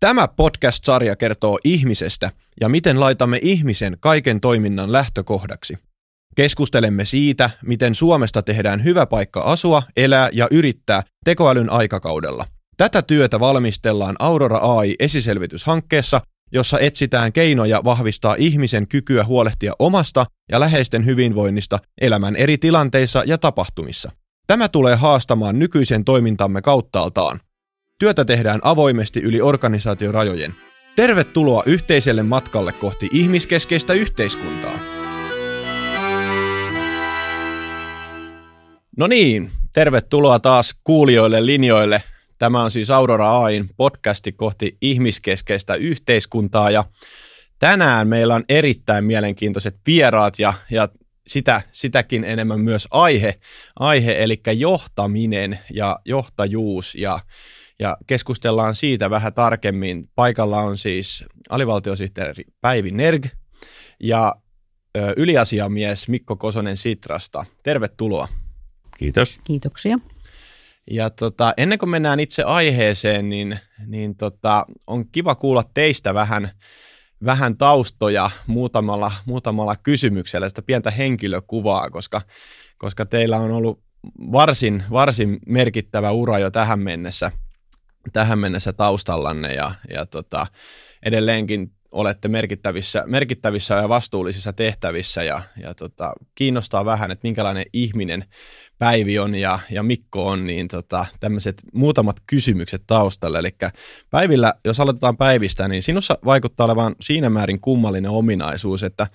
Tämä podcast-sarja kertoo ihmisestä ja miten laitamme ihmisen kaiken toiminnan lähtökohdaksi. Keskustelemme siitä, miten Suomesta tehdään hyvä paikka asua, elää ja yrittää tekoälyn aikakaudella. Tätä työtä valmistellaan Aurora AI-esiselvityshankkeessa, jossa etsitään keinoja vahvistaa ihmisen kykyä huolehtia omasta ja läheisten hyvinvoinnista elämän eri tilanteissa ja tapahtumissa. Tämä tulee haastamaan nykyisen toimintamme kauttaaltaan. Työtä tehdään avoimesti yli organisaatiorajojen. Tervetuloa yhteiselle matkalle kohti ihmiskeskeistä yhteiskuntaa. No niin, tervetuloa taas kuulijoille linjoille. Tämä on siis Aurora Ain podcasti kohti ihmiskeskeistä yhteiskuntaa ja tänään meillä on erittäin mielenkiintoiset vieraat ja, ja sitä, sitäkin enemmän myös aihe, aihe eli johtaminen ja johtajuus ja ja keskustellaan siitä vähän tarkemmin. Paikalla on siis alivaltiosihteeri Päivi Nerg ja ö, yliasiamies Mikko Kosonen Sitrasta. Tervetuloa. Kiitos. Kiitoksia. Ja tota, ennen kuin mennään itse aiheeseen, niin, niin tota, on kiva kuulla teistä vähän, vähän taustoja muutamalla, muutamalla kysymyksellä, sitä pientä henkilökuvaa, koska, koska teillä on ollut varsin, varsin merkittävä ura jo tähän mennessä – tähän mennessä taustallanne ja, ja tota, edelleenkin olette merkittävissä, merkittävissä ja vastuullisissa tehtävissä ja, ja tota, kiinnostaa vähän, että minkälainen ihminen Päivi on ja, ja Mikko on, niin tota, tämmöiset muutamat kysymykset taustalle. Eli Päivillä, jos aloitetaan Päivistä, niin sinussa vaikuttaa olevan siinä määrin kummallinen ominaisuus, että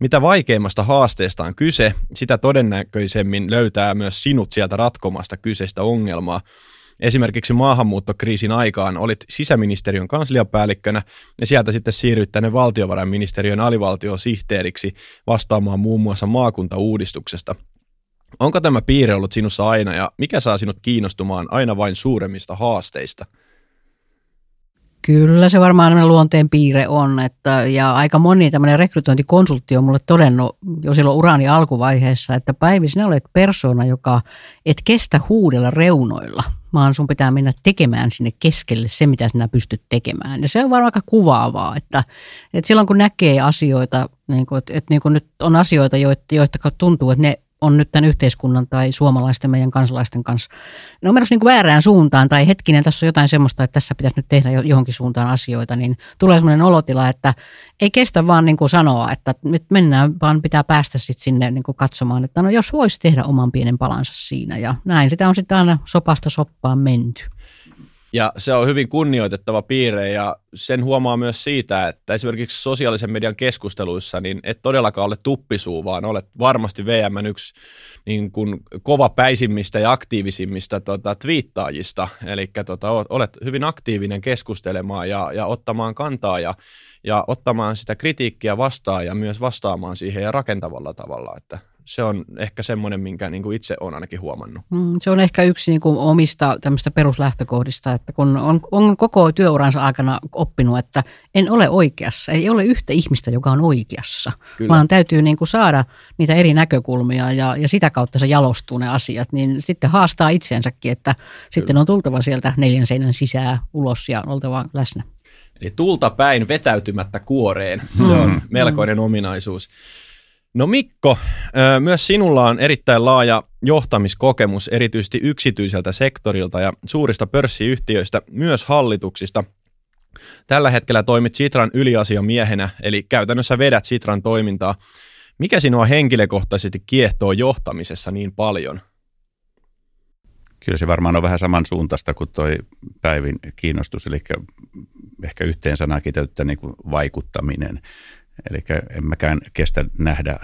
mitä vaikeimmasta haasteesta on kyse, sitä todennäköisemmin löytää myös sinut sieltä ratkomasta kyseistä ongelmaa. Esimerkiksi maahanmuuttokriisin aikaan olit sisäministeriön kansliapäällikkönä ja sieltä sitten siirryit tänne valtiovarainministeriön alivaltiosihteeriksi vastaamaan muun muassa maakuntauudistuksesta. Onko tämä piirre ollut sinussa aina ja mikä saa sinut kiinnostumaan aina vain suuremmista haasteista? Kyllä se varmaan luonteen piirre on, että, ja aika moni tämmöinen rekrytointikonsultti on mulle todennut jo silloin urani alkuvaiheessa, että Päivi, sinä olet persona, joka et kestä huudella reunoilla, vaan sun pitää mennä tekemään sinne keskelle se, mitä sinä pystyt tekemään. Ja se on varmaan aika kuvaavaa, että, että silloin kun näkee asioita, niin kuin, että, että niin kuin nyt on asioita, joita, joita tuntuu, että ne on nyt tämän yhteiskunnan tai suomalaisten meidän kansalaisten kanssa. Ne on menossa niin väärään suuntaan tai hetkinen, tässä on jotain semmoista, että tässä pitäisi nyt tehdä johonkin suuntaan asioita, niin tulee semmoinen olotila, että ei kestä vaan niin kuin sanoa, että nyt mennään, vaan pitää päästä sitten sinne niin kuin katsomaan, että no jos voisi tehdä oman pienen palansa siinä ja näin sitä on sitten aina sopasta soppaan menty. Ja se on hyvin kunnioitettava piirre ja sen huomaa myös siitä, että esimerkiksi sosiaalisen median keskusteluissa niin et todellakaan ole tuppisuu, vaan olet varmasti VM yksi niin kuin kovapäisimmistä ja aktiivisimmista tota, twiittaajista. Eli tota, olet hyvin aktiivinen keskustelemaan ja, ja ottamaan kantaa ja, ja ottamaan sitä kritiikkiä vastaan ja myös vastaamaan siihen ja rakentavalla tavalla. Että se on ehkä semmoinen, minkä niin kuin itse olen ainakin huomannut. Mm, se on ehkä yksi niin kuin omista tämmöistä peruslähtökohdista, että kun on, on koko työuransa aikana oppinut, että en ole oikeassa, ei ole yhtä ihmistä, joka on oikeassa, Kyllä. vaan täytyy niin kuin saada niitä eri näkökulmia ja, ja sitä kautta se jalostuu ne asiat, niin sitten haastaa itsensäkin, että Kyllä. sitten on tultava sieltä neljän seinän sisään ulos ja oltava läsnä. Eli tulta päin vetäytymättä kuoreen, se on mm. melkoinen mm. ominaisuus. No Mikko, myös sinulla on erittäin laaja johtamiskokemus erityisesti yksityiseltä sektorilta ja suurista pörssiyhtiöistä, myös hallituksista. Tällä hetkellä toimit Sitran yliasiamiehenä, eli käytännössä vedät Sitran toimintaa. Mikä sinua henkilökohtaisesti kiehtoo johtamisessa niin paljon? Kyllä se varmaan on vähän samansuuntaista kuin toi Päivin kiinnostus, eli ehkä yhteen sanaan kiteyttä niin kuin vaikuttaminen. Eli en mäkään kestä nähdä,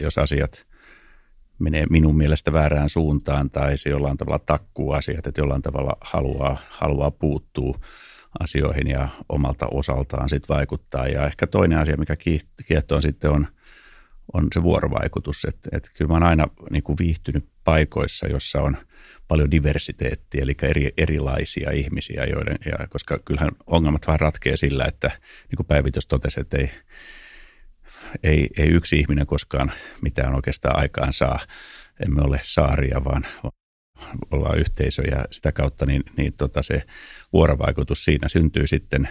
jos asiat menee minun mielestä väärään suuntaan tai se jollain tavalla takkuu asiat, että jollain tavalla haluaa, haluaa puuttua asioihin ja omalta osaltaan sitten vaikuttaa. Ja ehkä toinen asia, mikä kiehtoo sitten on, on se vuorovaikutus, että, että kyllä mä oon aina niin kuin viihtynyt paikoissa, jossa on paljon diversiteettiä, eli eri, erilaisia ihmisiä, joiden, ja koska kyllähän ongelmat vaan ratkee sillä, että niin kuin Päivitys totesi, että ei, ei, ei yksi ihminen koskaan mitään oikeastaan aikaan saa. Emme ole saaria, vaan, ollaan yhteisö ja sitä kautta niin, niin tota se vuorovaikutus siinä syntyy sitten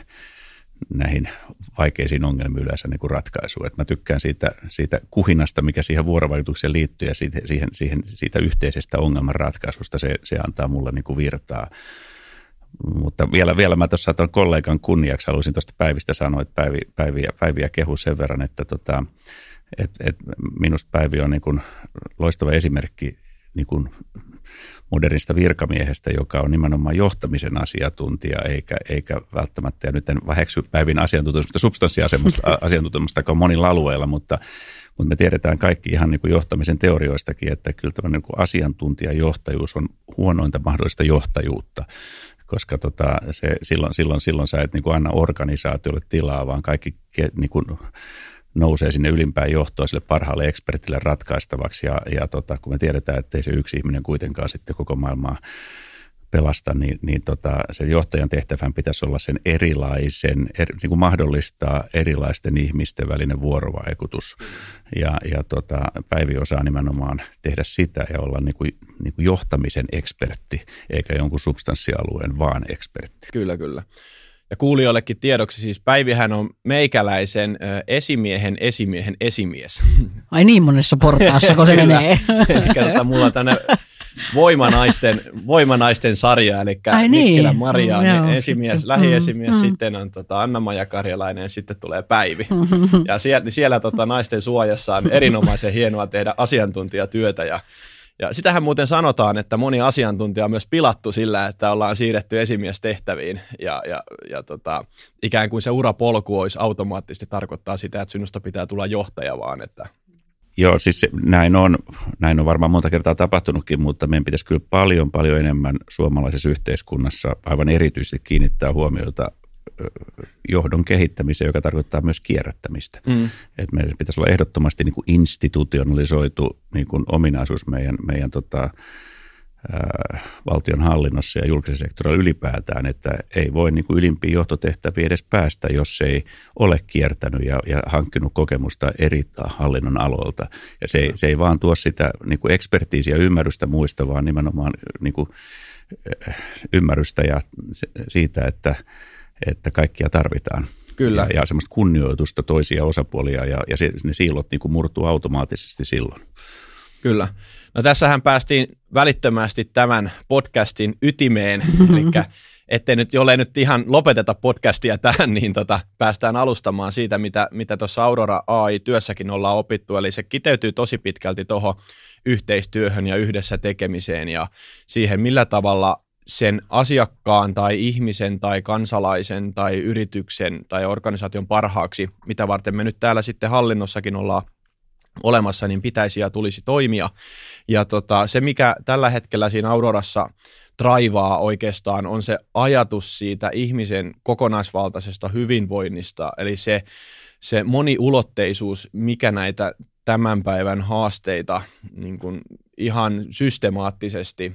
näihin vaikeisiin ongelmiin yleensä niin kuin ratkaisuun. Et mä tykkään siitä, siitä kuhinasta, mikä siihen vuorovaikutukseen liittyy ja siitä, siihen, siihen, siitä yhteisestä ongelmanratkaisusta. Se, se antaa mulle niin kuin virtaa. Mutta vielä, vielä mä tuossa tuon kollegan kunniaksi haluaisin tuosta Päivistä sanoa, että Päivi, Päiviä, Päiviä kehu sen verran, että tota, et, et minusta Päivi on niin kuin loistava esimerkki niin kuin modernista virkamiehestä, joka on nimenomaan johtamisen asiantuntija, eikä, eikä välttämättä, ja nyt en väheksy Päivin asiantuntemusta, substanssiasiantuntemusta, joka on monilla alueilla, mutta, mutta me tiedetään kaikki ihan niin kuin johtamisen teorioistakin, että kyllä tämä niin asiantuntijajohtajuus on huonointa mahdollista johtajuutta koska tota, se, silloin, silloin, silloin sä et niin kuin anna organisaatiolle tilaa, vaan kaikki niin kuin, nousee sinne ylimpään johtoon sille parhaalle ekspertille ratkaistavaksi. Ja, ja tota, kun me tiedetään, että ei se yksi ihminen kuitenkaan sitten koko maailmaa pelasta, niin, niin tota, sen johtajan tehtävän pitäisi olla sen erilaisen, er, niin kuin mahdollistaa erilaisten ihmisten välinen vuorovaikutus. Ja, ja tota, Päivi osaa nimenomaan tehdä sitä ja olla niin kuin, niin kuin johtamisen ekspertti, eikä jonkun substanssialueen vaan ekspertti. Kyllä, kyllä. Ja kuulijoillekin tiedoksi siis Päivihän on meikäläisen ö, esimiehen esimiehen esimies. Ai niin monessa portaassa, kun se menee. eli tota, mulla on tänne voimanaisten, voimanaisten sarja, eli Ai niin. Mikkelä Maria on niin esimies, lähiesimies, mm. sitten on tota Anna-Maja Karjalainen ja sitten tulee Päivi. Ja siellä, siellä tota, naisten suojassa on erinomaisen hienoa tehdä asiantuntijatyötä ja ja sitähän muuten sanotaan, että moni asiantuntija on myös pilattu sillä, että ollaan siirretty esimiestehtäviin ja, ja, ja tota, ikään kuin se urapolku olisi automaattisesti tarkoittaa sitä, että sinusta pitää tulla johtaja vaan, että Joo, siis näin on, näin on varmaan monta kertaa tapahtunutkin, mutta meidän pitäisi kyllä paljon, paljon enemmän suomalaisessa yhteiskunnassa aivan erityisesti kiinnittää huomiota johdon kehittämiseen, joka tarkoittaa myös kierrättämistä. Mm. Et meidän pitäisi olla ehdottomasti niin kuin institutionalisoitu niin kuin ominaisuus meidän, meidän tota, valtion hallinnossa ja julkisessa sektorilla ylipäätään, että ei voi niin kuin ylimpiin johtotehtäviin edes päästä, jos ei ole kiertänyt ja, ja hankkinut kokemusta eri hallinnon aloilta. Ja se ei, se ei vaan tuo sitä niin kuin ekspertiisiä ymmärrystä muista, vaan nimenomaan niin kuin, ymmärrystä ja siitä, että – että kaikkia tarvitaan. Kyllä. Ja, ja semmoista kunnioitusta toisia osapuolia ja, ja se, ne siilot niin kuin murtuu automaattisesti silloin. Kyllä. No tässähän päästiin välittömästi tämän podcastin ytimeen, eli ettei nyt, jollei nyt ihan lopeteta podcastia tähän, niin tota, päästään alustamaan siitä, mitä, mitä tuossa Aurora AI-työssäkin ollaan opittu, eli se kiteytyy tosi pitkälti tuohon yhteistyöhön ja yhdessä tekemiseen ja siihen, millä tavalla sen asiakkaan tai ihmisen tai kansalaisen tai yrityksen tai organisaation parhaaksi, mitä varten me nyt täällä sitten hallinnossakin ollaan olemassa, niin pitäisi ja tulisi toimia. Ja tota, se, mikä tällä hetkellä siinä Aurorassa traivaa oikeastaan, on se ajatus siitä ihmisen kokonaisvaltaisesta hyvinvoinnista, eli se, se moniulotteisuus, mikä näitä tämän päivän haasteita niin kuin ihan systemaattisesti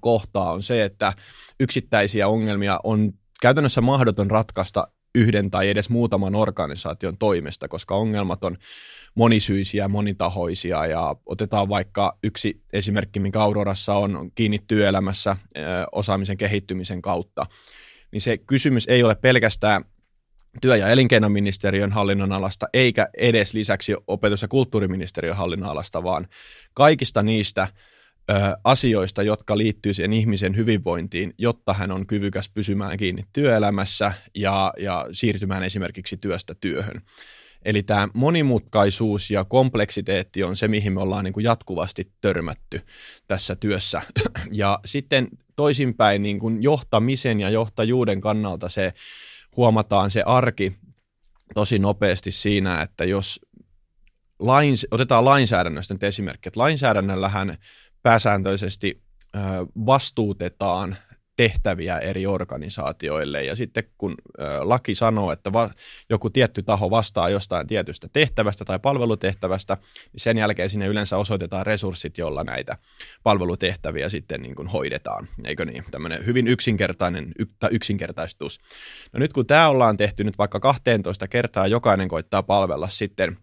kohtaa on se, että yksittäisiä ongelmia on käytännössä mahdoton ratkaista yhden tai edes muutaman organisaation toimesta, koska ongelmat on monisyisiä, monitahoisia ja otetaan vaikka yksi esimerkki, mikä Aurorassa on kiinni työelämässä osaamisen kehittymisen kautta, niin se kysymys ei ole pelkästään työ- ja elinkeinoministeriön hallinnonalasta, eikä edes lisäksi opetus- ja kulttuuriministeriön hallinnonalasta, vaan kaikista niistä ö, asioista, jotka liittyy siihen ihmisen hyvinvointiin, jotta hän on kyvykäs pysymään kiinni työelämässä ja, ja siirtymään esimerkiksi työstä työhön. Eli tämä monimutkaisuus ja kompleksiteetti on se, mihin me ollaan niin kuin jatkuvasti törmätty tässä työssä. Ja sitten toisinpäin niin kuin johtamisen ja johtajuuden kannalta se huomataan se arki tosi nopeasti siinä, että jos lains, otetaan lainsäädännöstä nyt esimerkki, että lainsäädännöllähän pääsääntöisesti vastuutetaan tehtäviä eri organisaatioille ja sitten kun laki sanoo, että joku tietty taho vastaa jostain tietystä tehtävästä tai palvelutehtävästä, niin sen jälkeen sinne yleensä osoitetaan resurssit, joilla näitä palvelutehtäviä sitten niin kuin hoidetaan, eikö niin? Tämmöinen hyvin yksinkertainen yksinkertaistus. No nyt kun tämä ollaan tehty nyt vaikka 12 kertaa, jokainen koittaa palvella sitten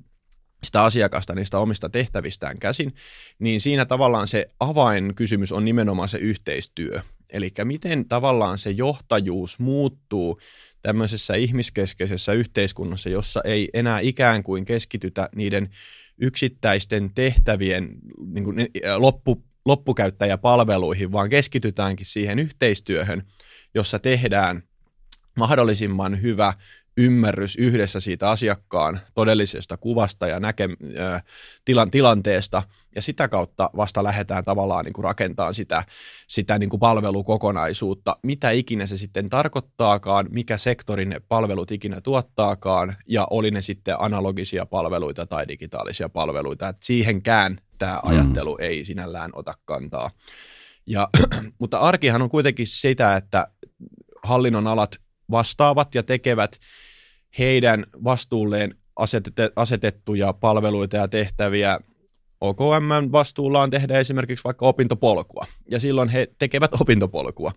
sitä asiakasta niistä omista tehtävistään käsin, niin siinä tavallaan se avainkysymys on nimenomaan se yhteistyö. Eli miten tavallaan se johtajuus muuttuu tämmöisessä ihmiskeskeisessä yhteiskunnassa, jossa ei enää ikään kuin keskitytä niiden yksittäisten tehtävien niin kuin, loppu, loppukäyttäjäpalveluihin, vaan keskitytäänkin siihen yhteistyöhön, jossa tehdään mahdollisimman hyvä ymmärrys yhdessä siitä asiakkaan todellisesta kuvasta ja näke, tilan, tilanteesta, ja sitä kautta vasta lähdetään tavallaan niin kuin rakentamaan sitä, sitä niin kuin palvelukokonaisuutta, mitä ikinä se sitten tarkoittaakaan, mikä sektorin ne palvelut ikinä tuottaakaan, ja oli ne sitten analogisia palveluita tai digitaalisia palveluita, että siihenkään tämä mm. ajattelu mm. ei sinällään ota kantaa. Ja, mutta arkihan on kuitenkin sitä, että hallinnon alat vastaavat ja tekevät heidän vastuulleen asetettuja palveluita ja tehtäviä. OKM vastuulla on tehdä esimerkiksi vaikka opintopolkua, ja silloin he tekevät opintopolkua.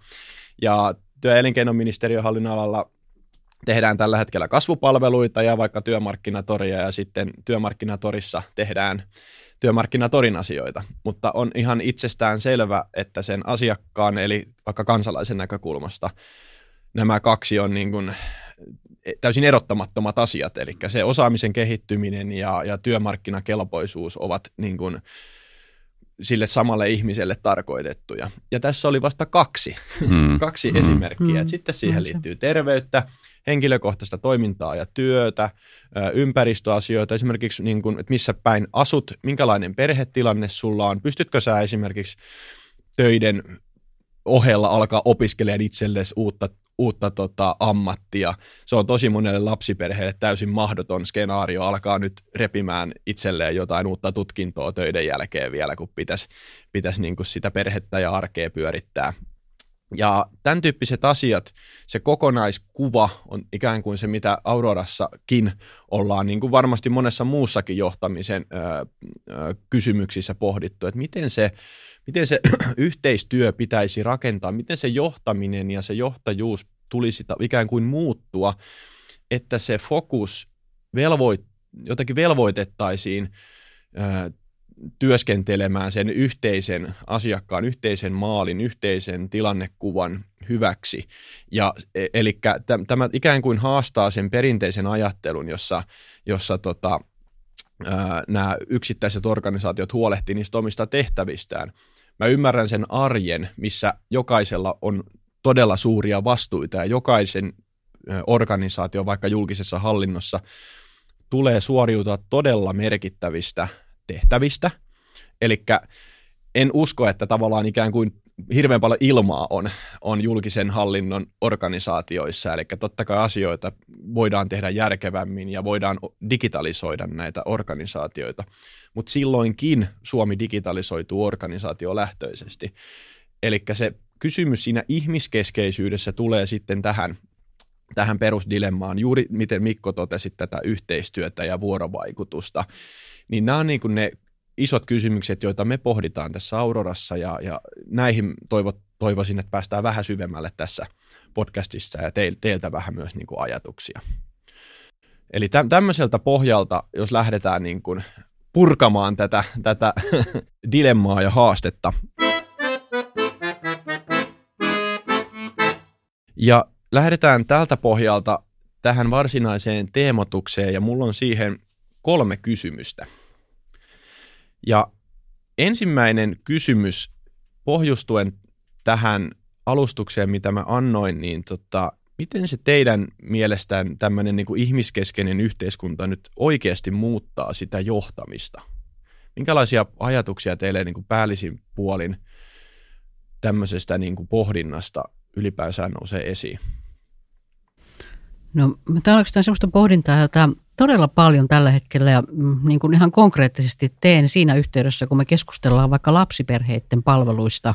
Ja työ- ja elinkeinoministeriön hallinnalalla tehdään tällä hetkellä kasvupalveluita ja vaikka työmarkkinatoria, ja sitten työmarkkinatorissa tehdään työmarkkinatorin asioita, mutta on ihan itsestään selvä, että sen asiakkaan eli vaikka kansalaisen näkökulmasta nämä kaksi on niin kuin täysin erottamattomat asiat, eli se osaamisen kehittyminen ja, ja työmarkkinakelpoisuus ovat niin kuin sille samalle ihmiselle tarkoitettuja. Ja tässä oli vasta kaksi, mm. kaksi mm. esimerkkiä. Mm. Sitten siihen liittyy terveyttä, henkilökohtaista toimintaa ja työtä, ympäristöasioita, esimerkiksi niin kuin, että missä päin asut, minkälainen perhetilanne sulla on, pystytkö sä esimerkiksi töiden ohella alkaa opiskelemaan itsellesi uutta uutta tota, ammattia. Se on tosi monelle lapsiperheelle täysin mahdoton skenaario alkaa nyt repimään itselleen jotain uutta tutkintoa töiden jälkeen vielä, kun pitäisi, niin kuin sitä perhettä ja arkea pyörittää. Ja tämän tyyppiset asiat, se kokonaiskuva on ikään kuin se, mitä Aurorassakin ollaan niin kuin varmasti monessa muussakin johtamisen ö, ö, kysymyksissä pohdittu, että miten se miten se yhteistyö pitäisi rakentaa, miten se johtaminen ja se johtajuus tulisi ikään kuin muuttua, että se fokus velvoit, jotenkin velvoitettaisiin ö, työskentelemään sen yhteisen asiakkaan, yhteisen maalin, yhteisen tilannekuvan hyväksi. Ja, e, eli tämä ikään kuin haastaa sen perinteisen ajattelun, jossa, jossa tota, nämä yksittäiset organisaatiot huolehtii niistä omista tehtävistään. Mä ymmärrän sen arjen, missä jokaisella on todella suuria vastuita ja jokaisen organisaatio vaikka julkisessa hallinnossa tulee suoriutua todella merkittävistä tehtävistä. Eli en usko, että tavallaan ikään kuin hirveän paljon ilmaa on, on julkisen hallinnon organisaatioissa, eli totta kai asioita voidaan tehdä järkevämmin ja voidaan digitalisoida näitä organisaatioita, mutta silloinkin Suomi digitalisoituu organisaatiolähtöisesti. Eli se kysymys siinä ihmiskeskeisyydessä tulee sitten tähän, tähän perusdilemmaan, juuri miten Mikko totesi tätä yhteistyötä ja vuorovaikutusta, niin nämä on niin kuin ne isot kysymykset, joita me pohditaan tässä Aurorassa ja, ja näihin toivo, toivoisin, että päästään vähän syvemmälle tässä podcastissa ja teil, teiltä vähän myös niin kuin ajatuksia. Eli tä, tämmöiseltä pohjalta, jos lähdetään niin kuin purkamaan tätä, tätä dilemmaa ja haastetta. Ja lähdetään tältä pohjalta tähän varsinaiseen teemotukseen ja mulla on siihen kolme kysymystä. Ja ensimmäinen kysymys pohjustuen tähän alustukseen, mitä mä annoin, niin tota, miten se teidän mielestään tämmöinen niin kuin ihmiskeskeinen yhteiskunta nyt oikeasti muuttaa sitä johtamista? Minkälaisia ajatuksia teille niin kuin päällisin puolin tämmöisestä niin kuin pohdinnasta ylipäänsä nousee esiin? No, tämä on oikeastaan sellaista pohdintaa, jota todella paljon tällä hetkellä ja mm, niin kuin ihan konkreettisesti teen siinä yhteydessä, kun me keskustellaan vaikka lapsiperheiden palveluista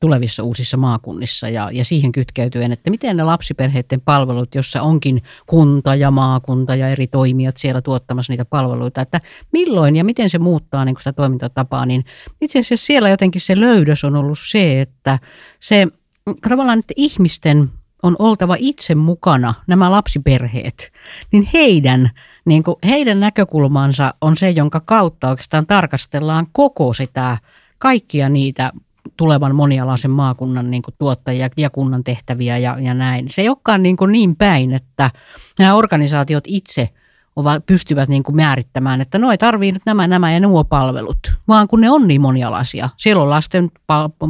tulevissa uusissa maakunnissa ja, ja siihen kytkeytyen, että miten ne lapsiperheiden palvelut, jossa onkin kunta ja maakunta ja eri toimijat siellä tuottamassa niitä palveluita, että milloin ja miten se muuttaa niin sitä toimintatapaa, niin itse asiassa siellä jotenkin se löydös on ollut se, että se tavallaan että ihmisten on oltava itse mukana, nämä lapsiperheet, niin heidän, niin kuin heidän näkökulmansa on se, jonka kautta oikeastaan tarkastellaan koko sitä, kaikkia niitä tulevan monialaisen maakunnan niin kuin tuottajia ja kunnan tehtäviä ja, ja näin. Se ei olekaan niin, kuin niin päin, että nämä organisaatiot itse – ovat, pystyvät niin kuin määrittämään, että no ei tarvii nyt nämä, nämä ja nuo palvelut, vaan kun ne on niin monialaisia. Siellä on lasten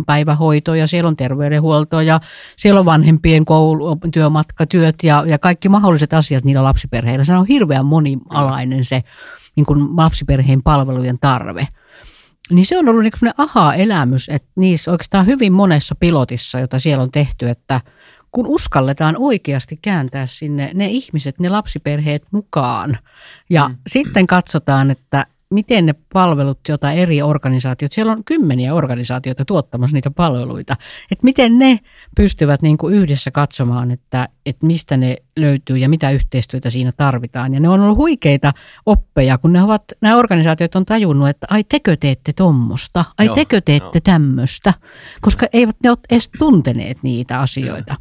päivähoito ja siellä on terveydenhuolto ja siellä on vanhempien koulu, työmatkatyöt ja, ja kaikki mahdolliset asiat niillä lapsiperheillä. Se on hirveän monialainen se niin kuin lapsiperheen palvelujen tarve. Niin se on ollut niin aha-elämys, että niissä oikeastaan hyvin monessa pilotissa, jota siellä on tehty, että – kun uskalletaan oikeasti kääntää sinne ne ihmiset, ne lapsiperheet mukaan. Ja mm. sitten katsotaan, että miten ne palvelut, joita eri organisaatiot, siellä on kymmeniä organisaatioita tuottamassa niitä palveluita, että miten ne pystyvät niin kuin yhdessä katsomaan, että, että mistä ne löytyy ja mitä yhteistyötä siinä tarvitaan. Ja ne on ollut huikeita oppeja, kun ne ovat, nämä organisaatiot on tajunnut, että ai tekö teette tuommoista, ai joo, tekö teette tämmöistä, koska eivät ne ole edes tunteneet niitä asioita.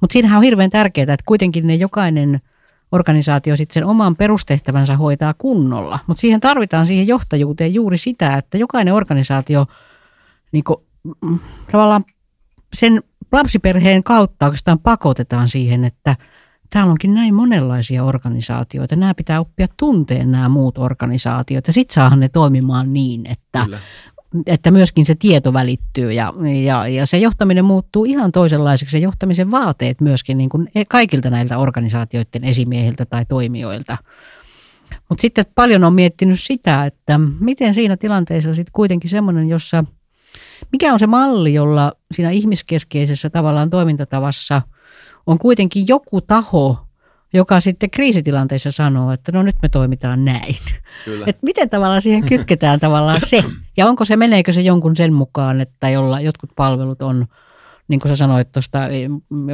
Mutta siinähän on hirveän tärkeää, että kuitenkin ne jokainen – organisaatio sitten sen oman perustehtävänsä hoitaa kunnolla. Mutta siihen tarvitaan siihen johtajuuteen juuri sitä, että jokainen organisaatio niin kuin, mm, tavallaan sen lapsiperheen kautta oikeastaan pakotetaan siihen, että täällä onkin näin monenlaisia organisaatioita. Nämä pitää oppia tunteen nämä muut organisaatiot ja sitten saahan ne toimimaan niin, että Kyllä että myöskin se tieto välittyy ja, ja, ja se johtaminen muuttuu ihan toisenlaiseksi. Se johtamisen vaateet myöskin niin kuin kaikilta näiltä organisaatioiden esimiehiltä tai toimijoilta. Mutta sitten paljon on miettinyt sitä, että miten siinä tilanteessa sitten kuitenkin semmoinen, jossa mikä on se malli, jolla siinä ihmiskeskeisessä tavallaan toimintatavassa on kuitenkin joku taho, joka sitten kriisitilanteessa sanoo, että no nyt me toimitaan näin. Kyllä. Et miten tavallaan siihen kytketään tavallaan se, ja onko se, meneekö se jonkun sen mukaan, että jolla jotkut palvelut on, niin kuin sä sanoit tuosta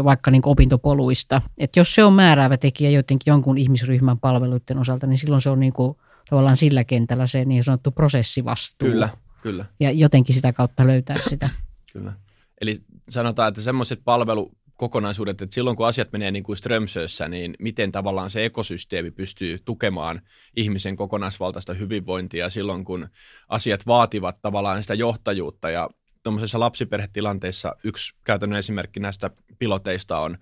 vaikka niin opintopoluista, että jos se on määräävä tekijä jotenkin jonkun ihmisryhmän palveluiden osalta, niin silloin se on niin kuin, tavallaan sillä kentällä se niin sanottu prosessivastuu. Kyllä, kyllä. Ja jotenkin sitä kautta löytää sitä. Kyllä. Eli sanotaan, että semmoiset palvelu, kokonaisuudet, että silloin kun asiat menee niin kuin Strömsössä, niin miten tavallaan se ekosysteemi pystyy tukemaan ihmisen kokonaisvaltaista hyvinvointia silloin, kun asiat vaativat tavallaan sitä johtajuutta ja tuommoisessa lapsiperhetilanteessa yksi käytännön esimerkki näistä piloteista on,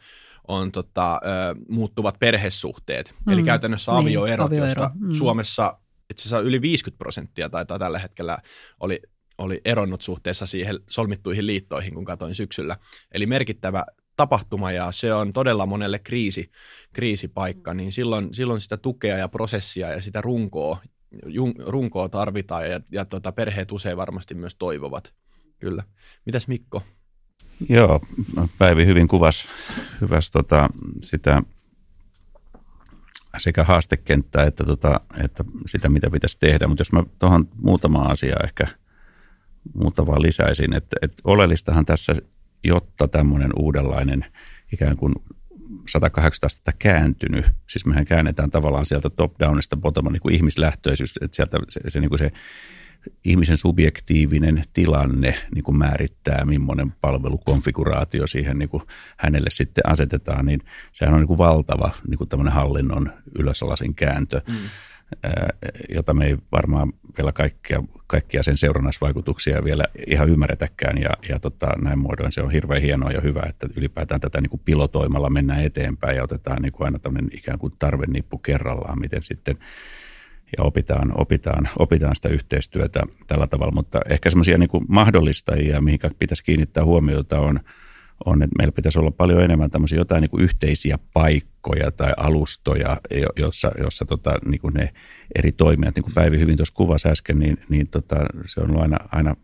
on tota, ö, muuttuvat perhesuhteet, mm. eli käytännössä niin, avioerot, avioero. joista mm. Suomessa itse asiassa yli 50 prosenttia taitaa tällä hetkellä oli oli eronnut suhteessa siihen solmittuihin liittoihin, kun katoin syksyllä. Eli merkittävä tapahtuma ja se on todella monelle kriisi, kriisipaikka, niin silloin, silloin sitä tukea ja prosessia ja sitä runkoa, jun, runkoa tarvitaan ja, ja tota, perheet usein varmasti myös toivovat. Kyllä. Mitäs Mikko? Joo, Päivi hyvin kuvasi hyväs tota, sitä sekä haastekenttää että, tota, että sitä, mitä pitäisi tehdä. Mutta jos mä tuohon muutama asia ehkä muutama lisäisin, että, että oleellistahan tässä jotta tämmöinen uudenlainen ikään kuin 180 astetta kääntynyt, siis mehän käännetään tavallaan sieltä top-downista bottom niin kuin ihmislähtöisyys, että sieltä se, se, niin kuin se ihmisen subjektiivinen tilanne niin kuin määrittää, millainen palvelukonfiguraatio siihen niin kuin hänelle sitten asetetaan, niin sehän on niin kuin valtava niin kuin hallinnon ylösalaisen kääntö. Mm jota me ei varmaan vielä kaikkia, kaikkia sen seurannasvaikutuksia vielä ihan ymmärretäkään. Ja, ja tota, näin muodoin se on hirveän hienoa ja hyvä, että ylipäätään tätä niin kuin pilotoimalla mennään eteenpäin ja otetaan niin kuin aina tämmöinen ikään kuin tarvenippu kerrallaan, miten sitten ja opitaan, opitaan, opitaan sitä yhteistyötä tällä tavalla. Mutta ehkä semmoisia niin mahdollistajia, mihin pitäisi kiinnittää huomiota, on – on, että meillä pitäisi olla paljon enemmän tämmöisiä jotain niin kuin yhteisiä paikkoja tai alustoja, jossa, jossa tota, niin kuin ne eri toimijat, niin kuin Päivi hyvin tuossa kuvasi äsken, niin, niin tota, se on aina, aina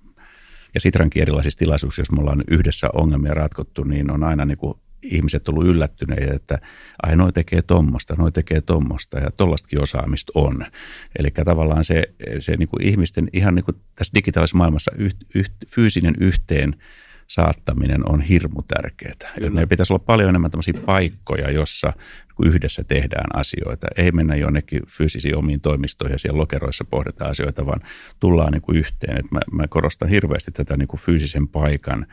ja Sitrankin erilaisissa tilaisuuksissa, jos me ollaan yhdessä ongelmia ratkottu, niin on aina niin kuin ihmiset tullut yllättyneitä, että ai noi tekee tommosta, noi tekee tommosta ja tollastakin osaamista on. Eli tavallaan se, se niin kuin ihmisten ihan niin kuin tässä digitaalisessa maailmassa yht, yht, fyysinen yhteen saattaminen on hirmu tärkeää. Kyllä. Meillä pitäisi olla paljon enemmän tämmöisiä paikkoja, jossa yhdessä tehdään asioita. Ei mennä jonnekin fyysisiin omiin toimistoihin ja siellä lokeroissa pohditaan asioita, vaan tullaan niin kuin yhteen. Et mä, mä korostan hirveästi tätä niin kuin fyysisen paikan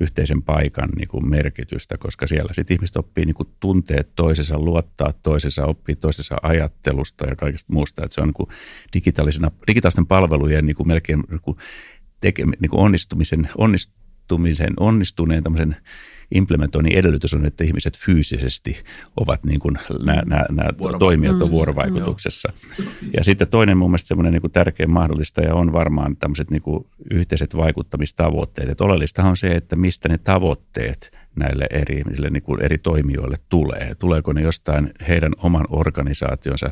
yhteisen paikan niin kuin merkitystä, koska siellä sitten ihmiset oppii niin kuin tunteet toisensa, luottaa toisensa, oppii toisensa ajattelusta ja kaikesta muusta. Että se on niin kuin digitaalisena, digitaalisten palvelujen niin kuin melkein niin kuin teke, niin kuin onnistumisen, onnistumisen, onnistuneen tämmöisen implementoinnin edellytys on, että ihmiset fyysisesti ovat niin kuin nämä, nämä, nämä toimijat on vuorovaikutuksessa. Ja sitten toinen mun mielestä semmoinen niin kuin tärkeä mahdollistaja on varmaan tämmöiset niin kuin yhteiset vaikuttamistavoitteet. Että oleellistahan on se, että mistä ne tavoitteet näille eri, niin kuin eri toimijoille tulee. Tuleeko ne jostain heidän oman organisaationsa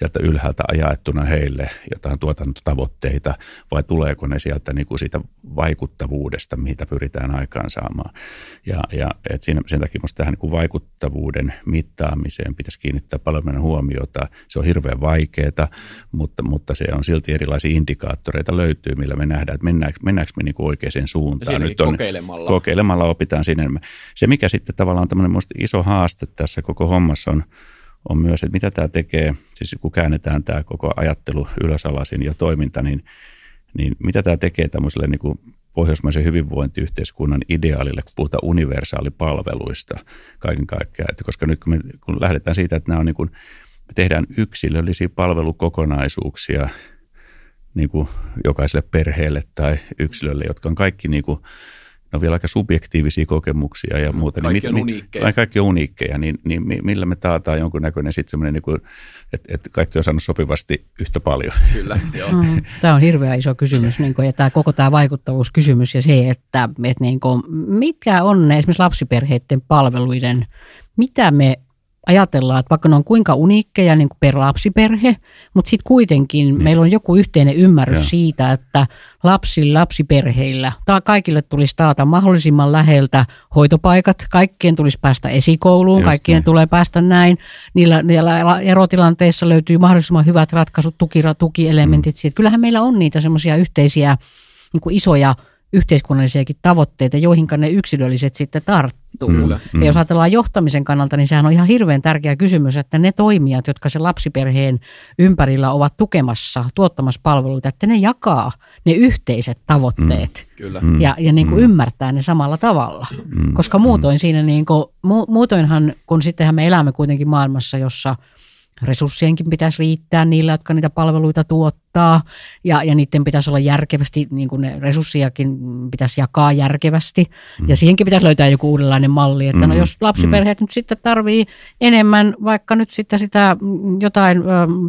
sieltä ylhäältä ajaettuna heille jotain tuotantotavoitteita vai tuleeko ne sieltä niin kuin siitä vaikuttavuudesta, mitä pyritään aikaan saamaan. Ja, ja et siinä, sen takia minusta tähän niin kuin vaikuttavuuden mittaamiseen pitäisi kiinnittää paljon meidän huomiota. Se on hirveän vaikeaa, mutta, mutta se on silti erilaisia indikaattoreita löytyy, millä me nähdään, että mennäänkö, mennäänkö me niin kuin oikeaan suuntaan. Nyt on, kokeilemalla. Kokeilemalla opitaan sinne. Se, mikä sitten tavallaan on tämmöinen iso haaste tässä koko hommassa on, on myös, että mitä tämä tekee, siis kun käännetään tämä koko ajattelu ylösalaisin ja toiminta, niin, niin mitä tämä tekee tämmöiselle niin kuin pohjoismaisen hyvinvointiyhteiskunnan ideaalille, kun puhutaan universaalipalveluista kaiken kaikkiaan. Että koska nyt kun, me, kun lähdetään siitä, että nämä on niin kuin, me tehdään yksilöllisiä palvelukokonaisuuksia niin kuin jokaiselle perheelle tai yksilölle, jotka on kaikki niin kuin ne on vielä aika subjektiivisia kokemuksia ja muuta. Kaikki niin, on uniikkeja. Kaikki on uniikkeja, niin, niin millä me taataan jonkunnäköinen sitten semmoinen, niin että, että kaikki on saanut sopivasti yhtä paljon. Kyllä, joo. Mm, tämä on hirveän iso kysymys niin kuin, ja tämä koko tämä vaikuttavuuskysymys ja se, että, että niin kuin, mitkä on ne esimerkiksi lapsiperheiden palveluiden, mitä me ajatellaan, että vaikka ne on kuinka uniikkeja niin kuin per lapsiperhe, mutta sitten kuitenkin niin. meillä on joku yhteinen ymmärrys ja. siitä, että lapsilla, lapsiperheillä, tai kaikille tulisi taata mahdollisimman läheltä hoitopaikat, kaikkien tulisi päästä esikouluun, Just kaikkien niin. tulee päästä näin. Niillä, niillä erotilanteissa löytyy mahdollisimman hyvät ratkaisut, tuki, tukielementit. Mm. Kyllähän meillä on niitä semmoisia yhteisiä niin kuin isoja yhteiskunnallisiakin tavoitteita, joihin ne yksilölliset sitten tarttuu. Kyllä. Ja jos ajatellaan johtamisen kannalta, niin sehän on ihan hirveän tärkeä kysymys, että ne toimijat, jotka sen lapsiperheen ympärillä ovat tukemassa, tuottamassa palveluita, että ne jakaa ne yhteiset tavoitteet. Mm. Kyllä. Ja, ja niin kuin mm. ymmärtää ne samalla tavalla. Mm. Koska muutoin siinä, niin kuin, muutoinhan, kun sittenhän me elämme kuitenkin maailmassa, jossa – resurssienkin pitäisi riittää niillä, jotka niitä palveluita tuottaa ja, ja niiden pitäisi olla järkevästi, niin kuin ne resurssiakin pitäisi jakaa järkevästi mm. ja siihenkin pitäisi löytää joku uudenlainen malli, että mm. no jos lapsiperheet mm. nyt sitten tarvii enemmän vaikka nyt sitten sitä jotain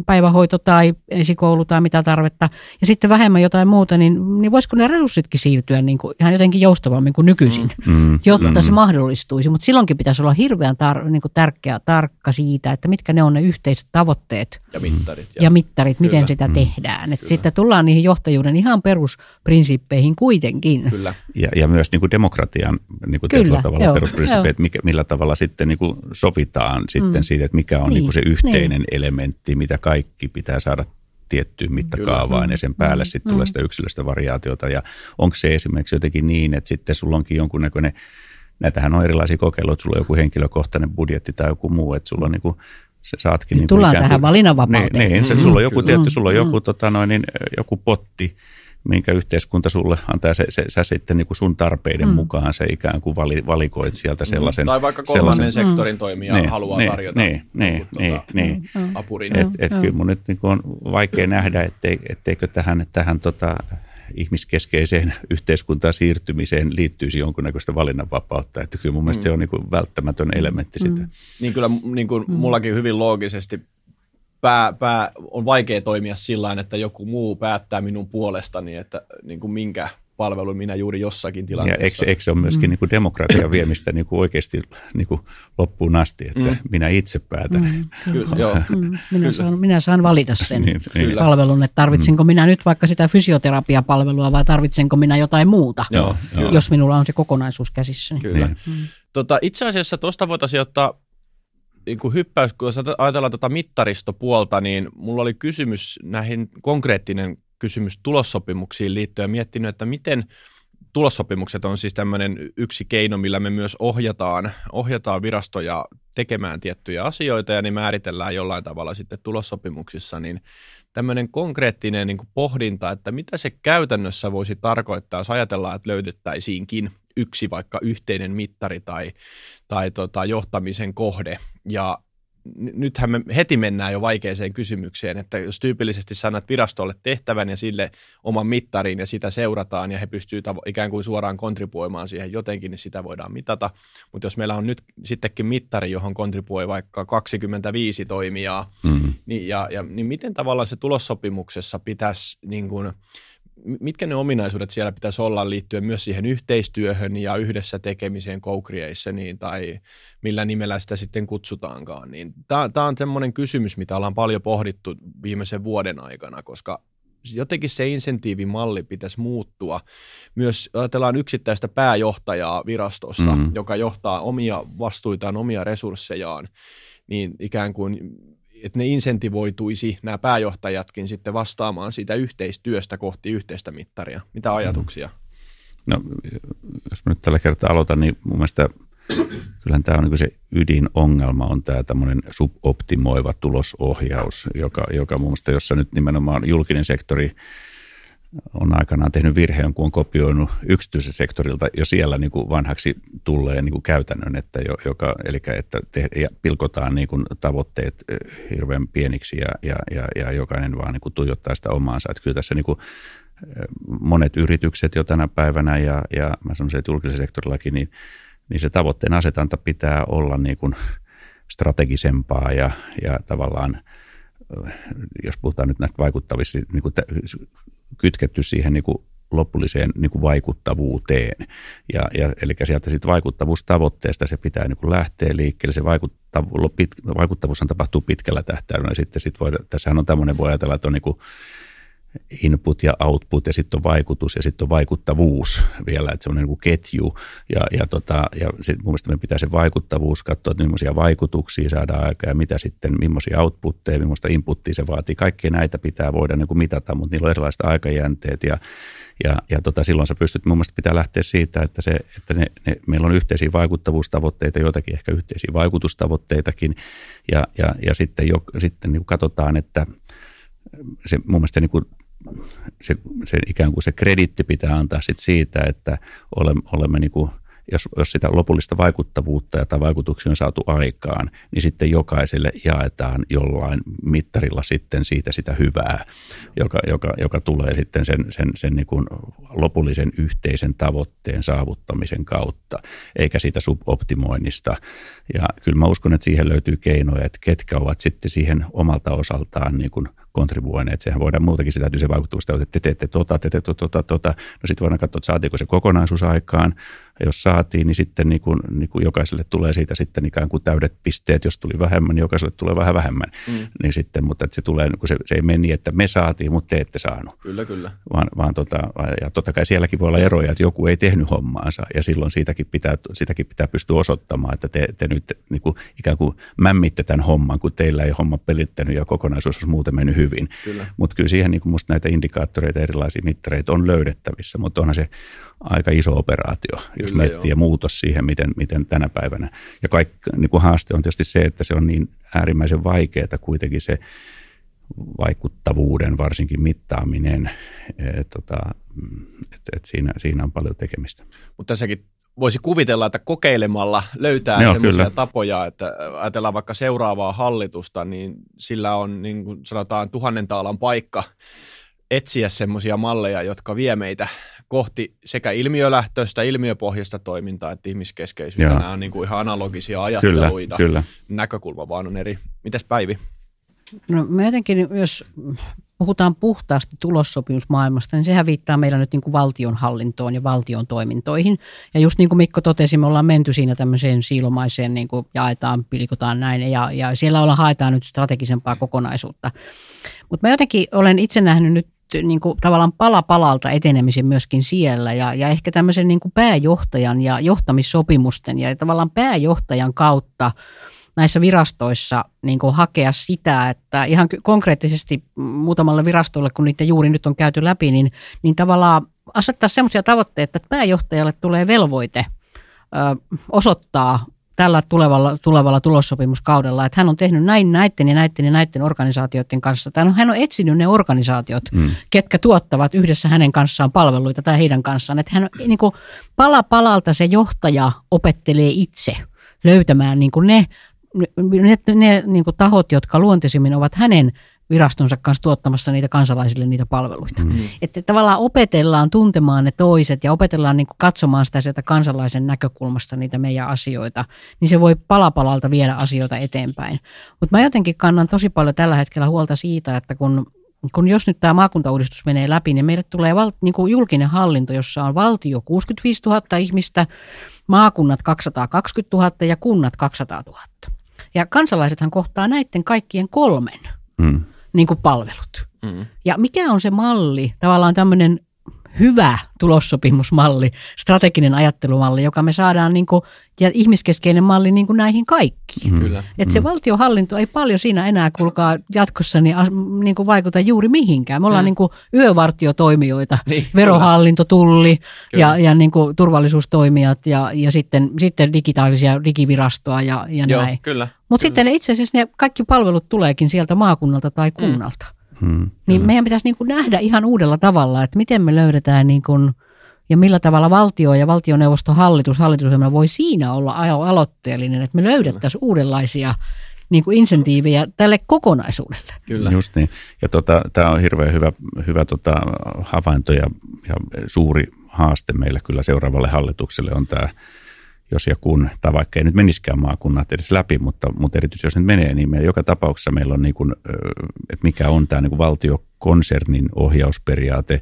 päivähoito tai esikoulu tai mitä tarvetta ja sitten vähemmän jotain muuta, niin, niin voisiko ne resurssitkin siirtyä niin kuin ihan jotenkin joustavammin kuin nykyisin, mm. mm. jotta mm. se mahdollistuisi, mutta silloinkin pitäisi olla hirveän tar- niin kuin tärkeä, tarkka siitä, että mitkä ne on ne yhteiset yhteiset tavoitteet ja mittarit, ja, ja mittarit miten Kyllä. sitä mm. tehdään. Et sitten tullaan niihin johtajuuden ihan perusprinsiippeihin kuitenkin. Kyllä. Ja, ja myös niin kuin demokratian niin kuin Kyllä, tavalla perusprinsiippejä, että millä tavalla sitten niin kuin sovitaan sitten mm. siitä, että mikä on niin. Niin kuin se yhteinen niin. elementti, mitä kaikki pitää saada tiettyyn mittakaavaan Kyllä. ja sen päälle mm. sitten mm. tulee sitä yksilöstä variaatiota. Ja onko se esimerkiksi jotenkin niin, että sitten sulla onkin jonkunnäköinen näitähän on erilaisia kokeiluja, että sulla on joku henkilökohtainen budjetti tai joku muu, että sulla on niin kuin se saatkin... niin tullaan tähän kuin, valinnanvapauteen. Niin, niin se, sulla on joku, tietty, sulla on joku, tota noin, niin, joku potti, minkä yhteiskunta sulle antaa, se, se, sä sitten niin kuin sun tarpeiden mm. mukaan se ikään kuin vali, valikoit sieltä sellaisen. Tai vaikka kolmannen sektorin toimija niin, haluaa niin, tarjota niin, niin, niin, tuota, niin. apurin. Et, et, et kyllä mun nyt niin on vaikea nähdä, ettei, etteikö tähän, tähän tota, ihmiskeskeiseen yhteiskuntaan siirtymiseen liittyisi jonkunnäköistä valinnanvapautta. Että kyllä mun mielestä mm. se on niin kuin välttämätön elementti mm. sitä. Niin kyllä niin kuin mm. mullakin hyvin loogisesti pää, pää, on vaikea toimia sillä että joku muu päättää minun puolestani, että niin kuin minkä palvelu minä juuri jossakin tilanteessa. Ja eikö, eikö se ole myöskin mm. niin kuin demokratian viemistä niin kuin oikeasti niin kuin loppuun asti, että mm. minä itse päätän. Mm, kyllä. Joo. Mm, minä, kyllä. Saan, minä saan valita sen niin, niin. palvelun, että tarvitsenko mm. minä nyt vaikka sitä fysioterapiapalvelua vai tarvitsenko minä jotain muuta, joo, jos minulla on se kokonaisuus käsissä. Kyllä. Niin. Mm. Tota, itse asiassa tuosta voitaisiin ottaa niin kuin hyppäys, kun ajatellaan tuota mittaristopuolta, niin mulla oli kysymys näihin konkreettinen kysymys tulossopimuksiin liittyen miettinyt, että miten tulossopimukset on siis tämmöinen yksi keino, millä me myös ohjataan, ohjataan virastoja tekemään tiettyjä asioita ja ne määritellään jollain tavalla sitten tulossopimuksissa, niin tämmöinen konkreettinen niin pohdinta, että mitä se käytännössä voisi tarkoittaa, jos ajatellaan, että löydettäisiinkin yksi vaikka yhteinen mittari tai, tai tota, johtamisen kohde. Ja nythän me heti mennään jo vaikeaseen kysymykseen, että jos tyypillisesti sanat virastolle tehtävän ja sille oman mittarin ja sitä seurataan ja he pystyvät tavo- ikään kuin suoraan kontribuoimaan siihen jotenkin, niin sitä voidaan mitata. Mutta jos meillä on nyt sittenkin mittari, johon kontribuoi vaikka 25 toimijaa, mm. niin, ja, ja, niin miten tavallaan se tulossopimuksessa pitäisi niin kuin, mitkä ne ominaisuudet siellä pitäisi olla liittyen myös siihen yhteistyöhön ja yhdessä tekemiseen co-creationiin tai millä nimellä sitä sitten kutsutaankaan. Niin Tämä on semmoinen kysymys, mitä ollaan paljon pohdittu viimeisen vuoden aikana, koska jotenkin se insentiivimalli pitäisi muuttua. Myös ajatellaan yksittäistä pääjohtajaa virastosta, mm-hmm. joka johtaa omia vastuitaan, omia resurssejaan, niin ikään kuin että ne insentivoituisi nämä pääjohtajatkin sitten vastaamaan siitä yhteistyöstä kohti yhteistä mittaria. Mitä mm. ajatuksia? No, jos mä nyt tällä kertaa aloitan, niin mun mielestä kyllähän tämä on niin se ydinongelma on tämä tämmöinen suboptimoiva tulosohjaus, joka, joka mun mielestä, jossa nyt nimenomaan julkinen sektori – on aikanaan tehnyt virheen, kun on kopioinut yksityisen sektorilta jo siellä niin kuin vanhaksi tulleen niin kuin käytännön, että jo, joka, eli että te, ja pilkotaan niin kuin tavoitteet hirveän pieniksi ja, ja, ja, ja jokainen vaan niin kuin tuijottaa sitä omaansa. Että kyllä tässä niin kuin monet yritykset jo tänä päivänä ja, ja mä sanoisin, että julkisella sektorillakin, niin, niin se tavoitteen asetanta pitää olla niin kuin strategisempaa ja, ja tavallaan jos puhutaan nyt näistä vaikuttavista, niin kuin kytketty siihen niin kuin lopulliseen niin kuin vaikuttavuuteen. Ja, ja, eli sieltä sitten vaikuttavuustavoitteesta se pitää niin kuin lähteä liikkeelle. Se vaikuttavuus, pit, vaikuttavuushan tapahtuu pitkällä tähtäyksellä. Sitten sit voi, tässähän on tämmöinen, voi ajatella, että on niin kuin input ja output ja sitten on vaikutus ja sitten on vaikuttavuus vielä, että se on niin kuin ketju. Ja, ja, tota, ja sit mun mielestä me pitää se vaikuttavuus katsoa, että millaisia vaikutuksia saadaan aikaa ja mitä sitten, millaisia outputteja, millaista inputtia se vaatii. Kaikkia näitä pitää voida niin kuin mitata, mutta niillä on erilaiset aikajänteet ja, ja, ja tota, silloin sä pystyt, mun mielestä pitää lähteä siitä, että, se, että ne, ne, meillä on yhteisiä vaikuttavuustavoitteita, joitakin ehkä yhteisiä vaikutustavoitteitakin ja, ja, ja sitten, jo, sitten niin katsotaan, että se mun mielestä niin kuin se, se ikään kuin se kreditti pitää antaa sit siitä, että olemme, olemme niin kuin jos, jos sitä lopullista vaikuttavuutta ja vaikutuksia on saatu aikaan, niin sitten jokaiselle jaetaan jollain mittarilla sitten siitä sitä hyvää, joka, joka, joka tulee sitten sen, sen, sen niin kuin lopullisen yhteisen tavoitteen saavuttamisen kautta, eikä siitä suboptimoinnista. Ja kyllä mä uskon, että siihen löytyy keinoja, että ketkä ovat sitten siihen omalta osaltaan niin kuin kontribuoineet. Sehän voidaan muutenkin sitä se vaikutusta, että te teette tota, te teette tota, tota. No sitten voidaan katsoa, että saatiinko se kokonaisuus aikaan. Ja jos saatiin, niin sitten niin kuin, niin kuin jokaiselle tulee siitä sitten ikään kuin täydet pisteet. Jos tuli vähemmän, niin jokaiselle tulee vähän vähemmän. Mm. Niin sitten, mutta että se, tulee, niin se, se ei meni niin, että me saatiin, mutta te ette saanut. Kyllä, kyllä. Vaan, vaan tota, ja totta kai sielläkin voi olla eroja, että joku ei tehnyt hommaansa. Ja silloin siitäkin pitää, sitäkin pitää pystyä osoittamaan, että te, te nyt niin kuin, ikään kuin mämmitte tämän homman, kun teillä ei homma pelittänyt ja kokonaisuus olisi muuten mennyt hyvin. Mutta kyllä siihen niin kuin musta näitä indikaattoreita, erilaisia mittareita on löydettävissä, mutta onhan se aika iso operaatio, jos Kyllä, miettii joo. ja muutos siihen, miten, miten tänä päivänä. Ja kaikki, niin kuin haaste on tietysti se, että se on niin äärimmäisen vaikeaa kuitenkin se vaikuttavuuden varsinkin mittaaminen, et, tota, et, et siinä, siinä on paljon tekemistä. Mutta tässäkin voisi kuvitella, että kokeilemalla löytää sellaisia tapoja, että ajatellaan vaikka seuraavaa hallitusta, niin sillä on niin kuin sanotaan tuhannen taalan paikka etsiä semmoisia malleja, jotka vie meitä kohti sekä ilmiölähtöistä, ilmiöpohjaista toimintaa että ihmiskeskeisyyttä. Nämä on niin kuin ihan analogisia ajatteluita. Kyllä, kyllä. Näkökulma vaan on eri. Mitäs Päivi? No mä jotenkin, jos puhutaan puhtaasti tulossopimusmaailmasta, niin sehän viittaa meillä nyt niin kuin valtionhallintoon ja valtion toimintoiin. Ja just niin kuin Mikko totesi, me ollaan menty siinä tämmöiseen siilomaiseen, niin kuin jaetaan, pilkotaan näin, ja, ja siellä ollaan haetaan nyt strategisempaa kokonaisuutta. Mutta mä jotenkin olen itse nähnyt nyt niin kuin tavallaan pala palalta etenemisen myöskin siellä ja, ja ehkä tämmöisen niin kuin pääjohtajan ja johtamissopimusten ja tavallaan pääjohtajan kautta näissä virastoissa niin kuin hakea sitä, että ihan konkreettisesti muutamalle virastolle, kun niitä juuri nyt on käyty läpi, niin, niin tavallaan asettaa sellaisia tavoitteita, että pääjohtajalle tulee velvoite osoittaa tällä tulevalla, tulevalla tulossopimuskaudella, että hän on tehnyt näin näiden ja näiden ja näiden organisaatioiden kanssa. Tai hän on etsinyt ne organisaatiot, mm. ketkä tuottavat yhdessä hänen kanssaan palveluita tai heidän kanssaan. Että hän niin kuin, pala palalta se johtaja opettelee itse löytämään niin kuin ne, ne, ne, ne niin kuin tahot, jotka luontaisimmin ovat hänen virastonsa kanssa tuottamassa niitä kansalaisille niitä palveluita. Mm. Että tavallaan opetellaan tuntemaan ne toiset ja opetellaan niin katsomaan sitä sieltä kansalaisen näkökulmasta niitä meidän asioita, niin se voi palapalalta viedä asioita eteenpäin. Mutta mä jotenkin kannan tosi paljon tällä hetkellä huolta siitä, että kun kun jos nyt tämä maakuntauudistus menee läpi, niin meille tulee val, niin kuin julkinen hallinto, jossa on valtio 65 000 ihmistä, maakunnat 220 000 ja kunnat 200 000. Ja kansalaisethan kohtaa näiden kaikkien kolmen. Mm niin kuin palvelut. Mm. Ja mikä on se malli, tavallaan tämmöinen hyvä tulossopimusmalli, strateginen ajattelumalli, joka me saadaan niin kuin, ja ihmiskeskeinen malli niin kuin näihin kaikkiin. Mm. Kyllä. Että se mm. valtiohallinto ei paljon siinä enää kulkaa jatkossa niin, niin kuin vaikuta juuri mihinkään. Me ollaan mm. niin kuin yövartiotoimijoita, niin, verohallinto, tulli kyllä. ja, ja niin kuin turvallisuustoimijat ja, ja sitten, sitten digitaalisia digivirastoa ja, ja Joo, näin. Mutta sitten itse asiassa ne kaikki palvelut tuleekin sieltä maakunnalta tai kunnalta. Mm. Hmm, niin kyllä. meidän pitäisi niin kuin nähdä ihan uudella tavalla, että miten me löydetään niin kuin, ja millä tavalla valtio ja valtioneuvoston hallitus, hallitusohjelma voi siinä olla aloitteellinen, että me löydettäisiin kyllä. uudenlaisia niin kuin insentiivejä tälle kokonaisuudelle. Kyllä. Just niin. Ja tota, tämä on hirveän hyvä, hyvä tota, havainto ja, ja suuri haaste meille kyllä seuraavalle hallitukselle on tämä jos ja kun, tai vaikka ei nyt menisikään maakunnat edes läpi, mutta, mutta erityisesti jos nyt menee, niin me joka tapauksessa meillä on, niin kuin, että mikä on tämä niin valtiokonsernin ohjausperiaate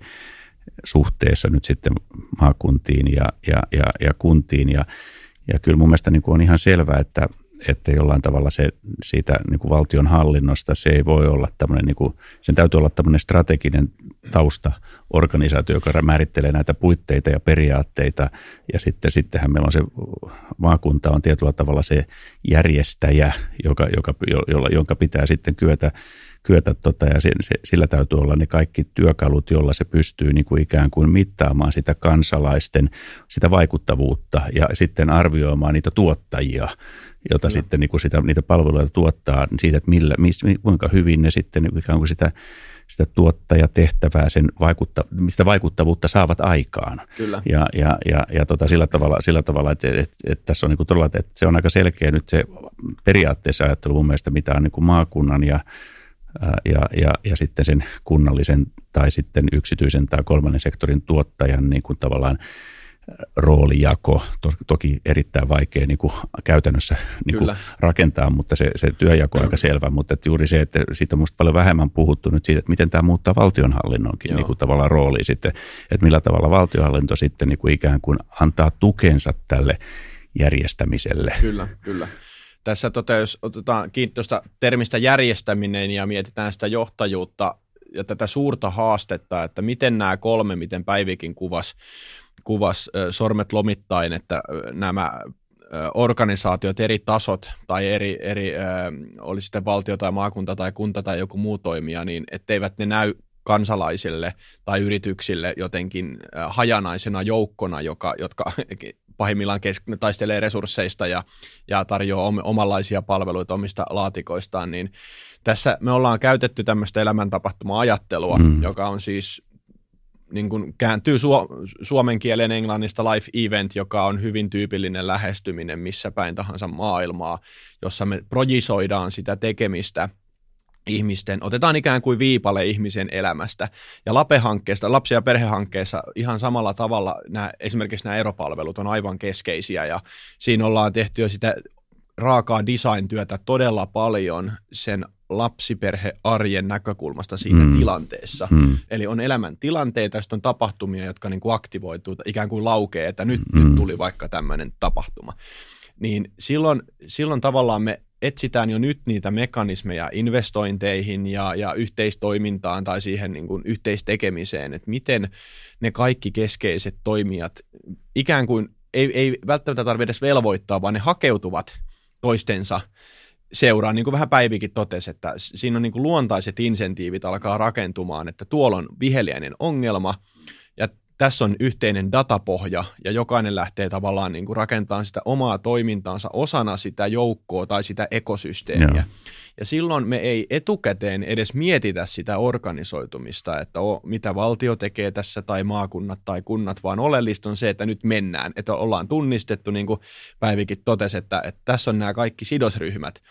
suhteessa nyt sitten maakuntiin ja, ja, ja, ja kuntiin. Ja, ja kyllä mun mielestä niin kuin on ihan selvää, että, että jollain tavalla se siitä niin kuin valtion hallinnosta se ei voi olla tämmöinen, niin kuin, sen täytyy olla tämmöinen strateginen taustaorganisaatio, joka määrittelee näitä puitteita ja periaatteita. Ja sitten, sittenhän meillä on se maakunta on tietyllä tavalla se järjestäjä, joka, joka, jolla, jonka pitää sitten kyetä kyetä tota, ja se, se, sillä täytyy olla ne kaikki työkalut, jolla se pystyy niin kuin ikään kuin mittaamaan sitä kansalaisten sitä vaikuttavuutta ja sitten arvioimaan niitä tuottajia, jota no. sitten niin kuin sitä, niitä palveluita tuottaa siitä, että millä, mis, kuinka hyvin ne sitten ikään kuin sitä sitä tuottajatehtävää, sen vaikutta, mistä vaikuttavuutta saavat aikaan. Kyllä. Ja, ja, ja, ja tota, sillä, tavalla, sillä tavalla, että, että, että tässä on niin kuin todella, että se on aika selkeä nyt se periaatteessa ajattelu mun mielestä, mitä on niin kuin maakunnan ja ja, ja, ja sitten sen kunnallisen tai sitten yksityisen tai kolmannen sektorin tuottajan niin kuin tavallaan roolijako, to, toki erittäin vaikea niin kuin käytännössä niin kuin rakentaa, mutta se, se työjako on aika selvä, mutta että juuri se, että siitä on minusta paljon vähemmän puhuttu nyt siitä, että miten tämä muuttaa valtionhallinnonkin niin kuin tavallaan rooliin sitten, että millä tavalla valtionhallinto sitten niin kuin ikään kuin antaa tukensa tälle järjestämiselle. Kyllä, kyllä. Tässä tota, jos otetaan kiinni tuosta termistä järjestäminen ja mietitään sitä johtajuutta ja tätä suurta haastetta, että miten nämä kolme, miten Päivikin kuvasi, kuvas sormet lomittain, että nämä organisaatiot, eri tasot tai eri, eri oli sitten valtio tai maakunta tai kunta tai joku muu toimija, niin etteivät ne näy kansalaisille tai yrityksille jotenkin hajanaisena joukkona, joka, jotka pahimmillaan kes- taistelee resursseista ja, ja tarjoaa om- omanlaisia palveluita omista laatikoistaan, niin tässä me ollaan käytetty tämmöistä elämäntapahtuma-ajattelua, mm. joka on siis niin kuin kääntyy su- suomen kielen englannista life event, joka on hyvin tyypillinen lähestyminen missä päin tahansa maailmaa, jossa me projisoidaan sitä tekemistä ihmisten, otetaan ikään kuin viipale ihmisen elämästä. Ja LAPE-hankkeesta, lapsi- ja perhehankkeessa ihan samalla tavalla nämä, esimerkiksi nämä eropalvelut on aivan keskeisiä ja siinä ollaan tehty jo sitä raakaa design-työtä todella paljon sen lapsiperhearjen näkökulmasta siinä mm. tilanteessa. Mm. Eli on elämän tilanteita, ja on tapahtumia, jotka niin kuin aktivoituu, ikään kuin laukee, että nyt, mm. nyt tuli vaikka tämmöinen tapahtuma. Niin silloin, silloin tavallaan me etsitään jo nyt niitä mekanismeja investointeihin ja, ja yhteistoimintaan tai siihen niin kuin yhteistekemiseen, että miten ne kaikki keskeiset toimijat ikään kuin ei, ei välttämättä tarvitse edes velvoittaa, vaan ne hakeutuvat toistensa seuraan, niin kuin vähän Päivikin totesi, että siinä on niin kuin luontaiset insentiivit alkaa rakentumaan, että tuolla on viheliäinen ongelma, ja tässä on yhteinen datapohja ja jokainen lähtee tavallaan niin kuin rakentamaan sitä omaa toimintaansa osana sitä joukkoa tai sitä ekosysteemiä. Joo. Ja silloin me ei etukäteen edes mietitä sitä organisoitumista, että o, mitä valtio tekee tässä tai maakunnat tai kunnat, vaan oleellista on se, että nyt mennään, että ollaan tunnistettu, niin kuin Päivikin totesi, että, että tässä on nämä kaikki sidosryhmät.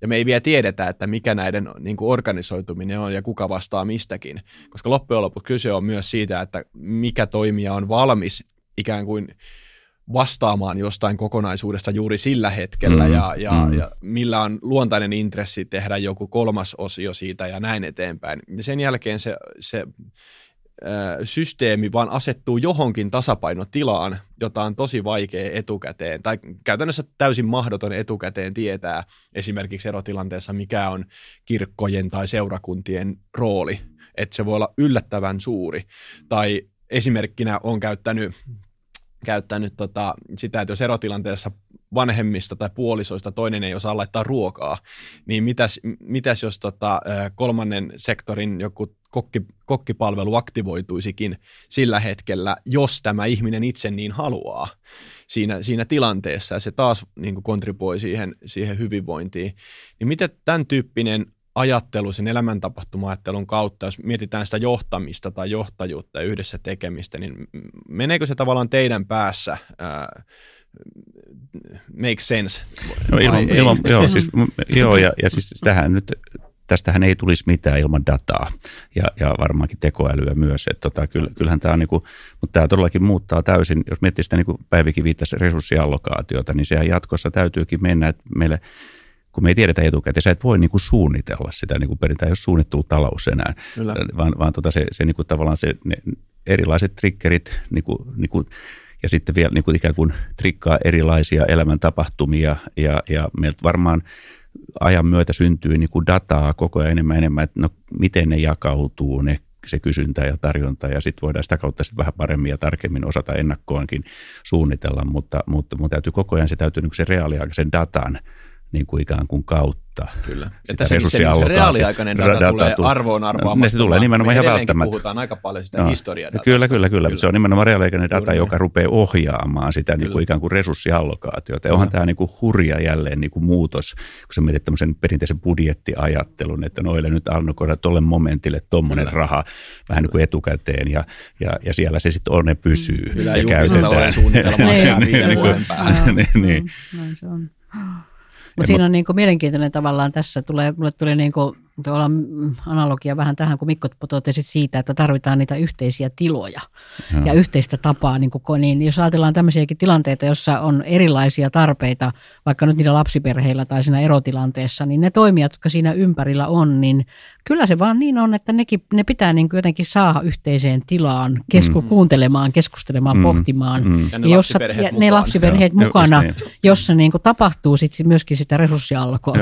Ja me ei vielä tiedetä, että mikä näiden niin kuin organisoituminen on ja kuka vastaa mistäkin, koska loppujen lopuksi kyse on myös siitä, että mikä toimija on valmis ikään kuin vastaamaan jostain kokonaisuudesta juuri sillä hetkellä mm, ja, ja, mm. ja millä on luontainen intressi tehdä joku kolmas osio siitä ja näin eteenpäin. Ja sen jälkeen se, se systeemi vaan asettuu johonkin tasapainotilaan, jota on tosi vaikea etukäteen, tai käytännössä täysin mahdoton etukäteen tietää esimerkiksi erotilanteessa, mikä on kirkkojen tai seurakuntien rooli, että se voi olla yllättävän suuri. Tai esimerkkinä on käyttänyt käyttänyt tota, sitä, että jos erotilanteessa vanhemmista tai puolisoista toinen ei osaa laittaa ruokaa, niin mitäs, mitäs jos tota, kolmannen sektorin joku kokki, kokkipalvelu aktivoituisikin sillä hetkellä, jos tämä ihminen itse niin haluaa siinä, siinä tilanteessa, ja se taas niin kontribuoi siihen, siihen hyvinvointiin. Niin miten tämän tyyppinen ajattelu, sen elämäntapahtuma-ajattelun kautta, jos mietitään sitä johtamista tai johtajuutta ja yhdessä tekemistä, niin meneekö se tavallaan teidän päässä ää, make sense? No ilman, ilman, joo, siis, joo ja, ja siis tähän nyt tästähän ei tulisi mitään ilman dataa ja, ja varmaankin tekoälyä myös. Että tota, kyllähän tämä on, niin kuin, mutta tämä todellakin muuttaa täysin, jos miettii sitä niin kuin Päivikin viittasi resurssiallokaatiota, niin sehän jatkossa täytyykin mennä, että meille kun me ei tiedetä etukäteen, sä et voi niin kuin suunnitella sitä, niin kuin perintään, jos suunnittelu talous enää, Kyllä. vaan, vaan tota se, se niin kuin tavallaan se, ne erilaiset triggerit niin kuin, niin kuin, ja sitten vielä niin kuin ikään kuin trikkaa erilaisia elämäntapahtumia ja, ja meiltä varmaan ajan myötä syntyy niin kuin dataa koko ajan enemmän enemmän, että no miten ne jakautuu, ne se kysyntä ja tarjonta ja sitten voidaan sitä kautta sitten vähän paremmin ja tarkemmin osata ennakkoonkin suunnitella, mutta, mutta, mutta täytyy koko ajan se täytyy niin sen reaaliaikaisen datan niin kuin ikään kuin kautta. Kyllä. Ja tässä se, se reaaliaikainen data, data tulee arvoon arvaamattomaan. Ne se tulee nimenomaan ihan välttämättä. puhutaan aika paljon sitä no. historiadatasta. Kyllä, kyllä, kyllä, kyllä. Se on nimenomaan reaaliaikainen data, Juuri joka rupeaa ohjaamaan sitä niin kuin ikään kuin resurssiallokaatiota. Ja onhan tämä niin kuin hurja jälleen niin kuin muutos, kun sä mietit tämmöisen perinteisen budjettiajattelun, että noille nyt allokoida tuolle momentille tuommoinen raha vähän niin kuin etukäteen ja, ja, ja siellä se sitten on, ne pysyy Kyllä, ja käytetään. suunnitelma viiden vuoden päähän. Niin, näin se on. Mutta siinä on niin kuin mielenkiintoinen tavallaan tässä, tulee, mulle tuli niin kuin tuolla analogia vähän tähän, kun Mikko totesit siitä, että tarvitaan niitä yhteisiä tiloja ja, ja yhteistä tapaa. Niin, kuin, niin jos ajatellaan tämmöisiäkin tilanteita, jossa on erilaisia tarpeita, vaikka nyt niillä lapsiperheillä tai siinä erotilanteessa, niin ne toimijat, jotka siinä ympärillä on, niin kyllä se vaan niin on, että nekin, ne pitää niin kuin jotenkin saada yhteiseen tilaan kesku, mm. kuuntelemaan, keskustelemaan, mm. pohtimaan. Mm. Ja ne jossa, lapsiperheet, ja ne lapsiperheet ja, mukana, niin. jossa niin kuin tapahtuu sit myöskin sitä resurssialkoa.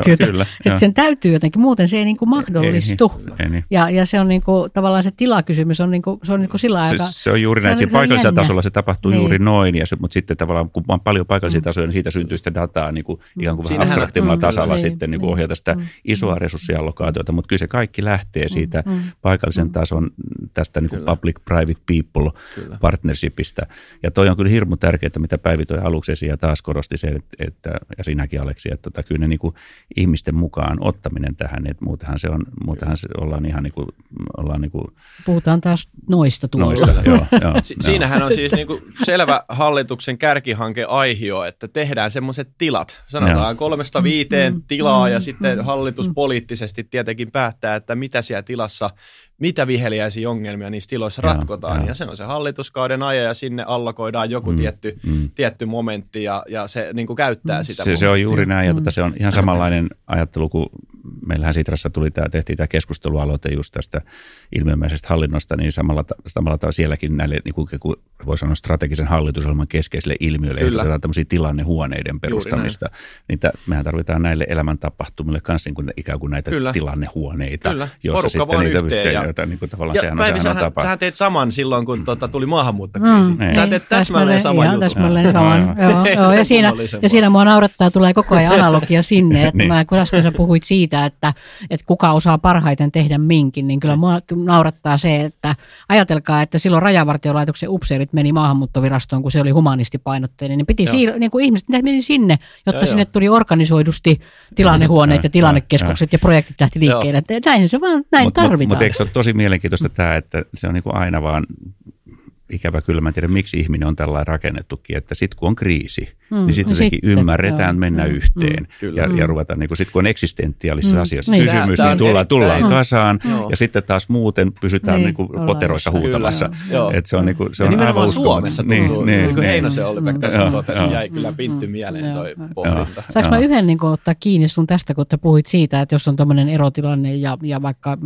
Että sen täytyy jotenkin, muuten se ei niin kuin mahdollistu. Ei, ei, niin. ja, ja se on niin kuin, tavallaan se tilakysymys on, niin kuin, se on niin kuin sillä aika... Se, se on juuri näin, että paikallisella jännä. tasolla se tapahtuu niin. juuri noin, ja se, mutta sitten tavallaan kun on paljon paikallisia mm. tasoja, niin siitä syntyy sitä dataa niin kuin, mm. ikään kuin vähän abstraktimmalla mm, tasolla mm, sitten niin niin, ohjata sitä mm, isoa resurssiallokaatiota, mutta kyllä se kaikki lähtee siitä mm, paikallisen mm. tason tästä niin kuin public-private people kyllä. partnershipista. Ja toi on kyllä hirmu tärkeää, mitä Päivi toi aluksi esiin ja taas korosti se, että, että ja sinäkin Aleksi, että tota, kyllä ne niin kuin ihmisten mukaan ottaminen tähän, että muutenhan se on, muutenhan se ollaan ihan niin kuin, ollaan niin kuin Puhutaan taas noista tuolla. Noista, joo, joo, si- Siinähän on siis niin kuin selvä hallituksen kärkihanke aihio, että tehdään semmoiset tilat. Sanotaan joo. kolmesta viiteen mm, tilaa ja mm, sitten mm, hallitus poliittisesti tietenkin päättää, että mitä siellä tilassa mitä viheliäisiä ongelmia niissä tiloissa ja, ratkotaan. Ja. ja se on se hallituskauden aja ja sinne allokoidaan joku mm, tietty, mm. tietty momentti ja, ja se niin kuin käyttää mm. sitä. Se, se on juuri näin ja tuota, se on ihan samanlainen ajattelu kuin meillähän Sitrassa tuli tämä, tehtiin tämä keskustelualoite just tästä ilmiömäisestä hallinnosta, niin samalla, samalla tavalla sielläkin näille, niin kuin, voi sanoa strategisen hallitusohjelman keskeisille ilmiöille, Kyllä. tämmöisiä tilannehuoneiden perustamista. Niin t- mehän tarvitaan näille elämäntapahtumille kanssa niin kuin, ikään kuin näitä Kyllä. tilannehuoneita. Kyllä. Jossa Porukka sitten niitä yhteen. Ja, joita, niin kuin tavallaan ja sehän Päivi, on, sehän sähän, tapa. sähän teet saman silloin, kun tuota, tuli maahanmuuttokriisi. Mm, sä teet täsmälleen saman jutun. Täsmälleen saman. joo, joo, ja, siinä, ja siinä mua naurattaa, tulee koko ajan analogia sinne, että niin. mä, kun äsken sä puhuit siitä, että, että kuka osaa parhaiten tehdä minkin, niin kyllä mua naurattaa se, että ajatelkaa, että silloin rajavartiolaitoksen upseerit meni maahanmuuttovirastoon, kun se oli humanistipainotteinen, niin piti siir- niin kuin ihmiset meni sinne, jotta joo, sinne tuli organisoidusti tilannehuoneet ja tilannekeskukset ja projektit lähti liikkeelle. Näin se vaan, näin mut, tarvitaan. Mutta mut eikö se ole tosi mielenkiintoista tämä, että se on niin kuin aina vaan ikävä kyllä, mä en tiedä miksi ihminen on tällainen rakennettukin, että sitten kun on kriisi, mm, niin sitten jotenkin sitten, ymmärretään joo, mennä mm, yhteen mm, ja, ja ruvetaan, niin sitten kun on eksistentiaalisissa mm, asioissa niin, kysymys, niin tullaan, tullaan kasaan mm, ja sitten taas muuten pysytään niin, niin kuin poteroissa huutamassa. että se on, niin kuin, se ja on aivan Suomessa tuntuu, niin, niin, niin. Kuin Heinosen oli Pekka totesi, jäi kyllä pintti mieleen toi pohdinta. Saanko mä yhden niin kuin, ottaa kiinni sun tästä, kun puhuit siitä, että jos on tämmöinen erotilanne ja, ja vaikka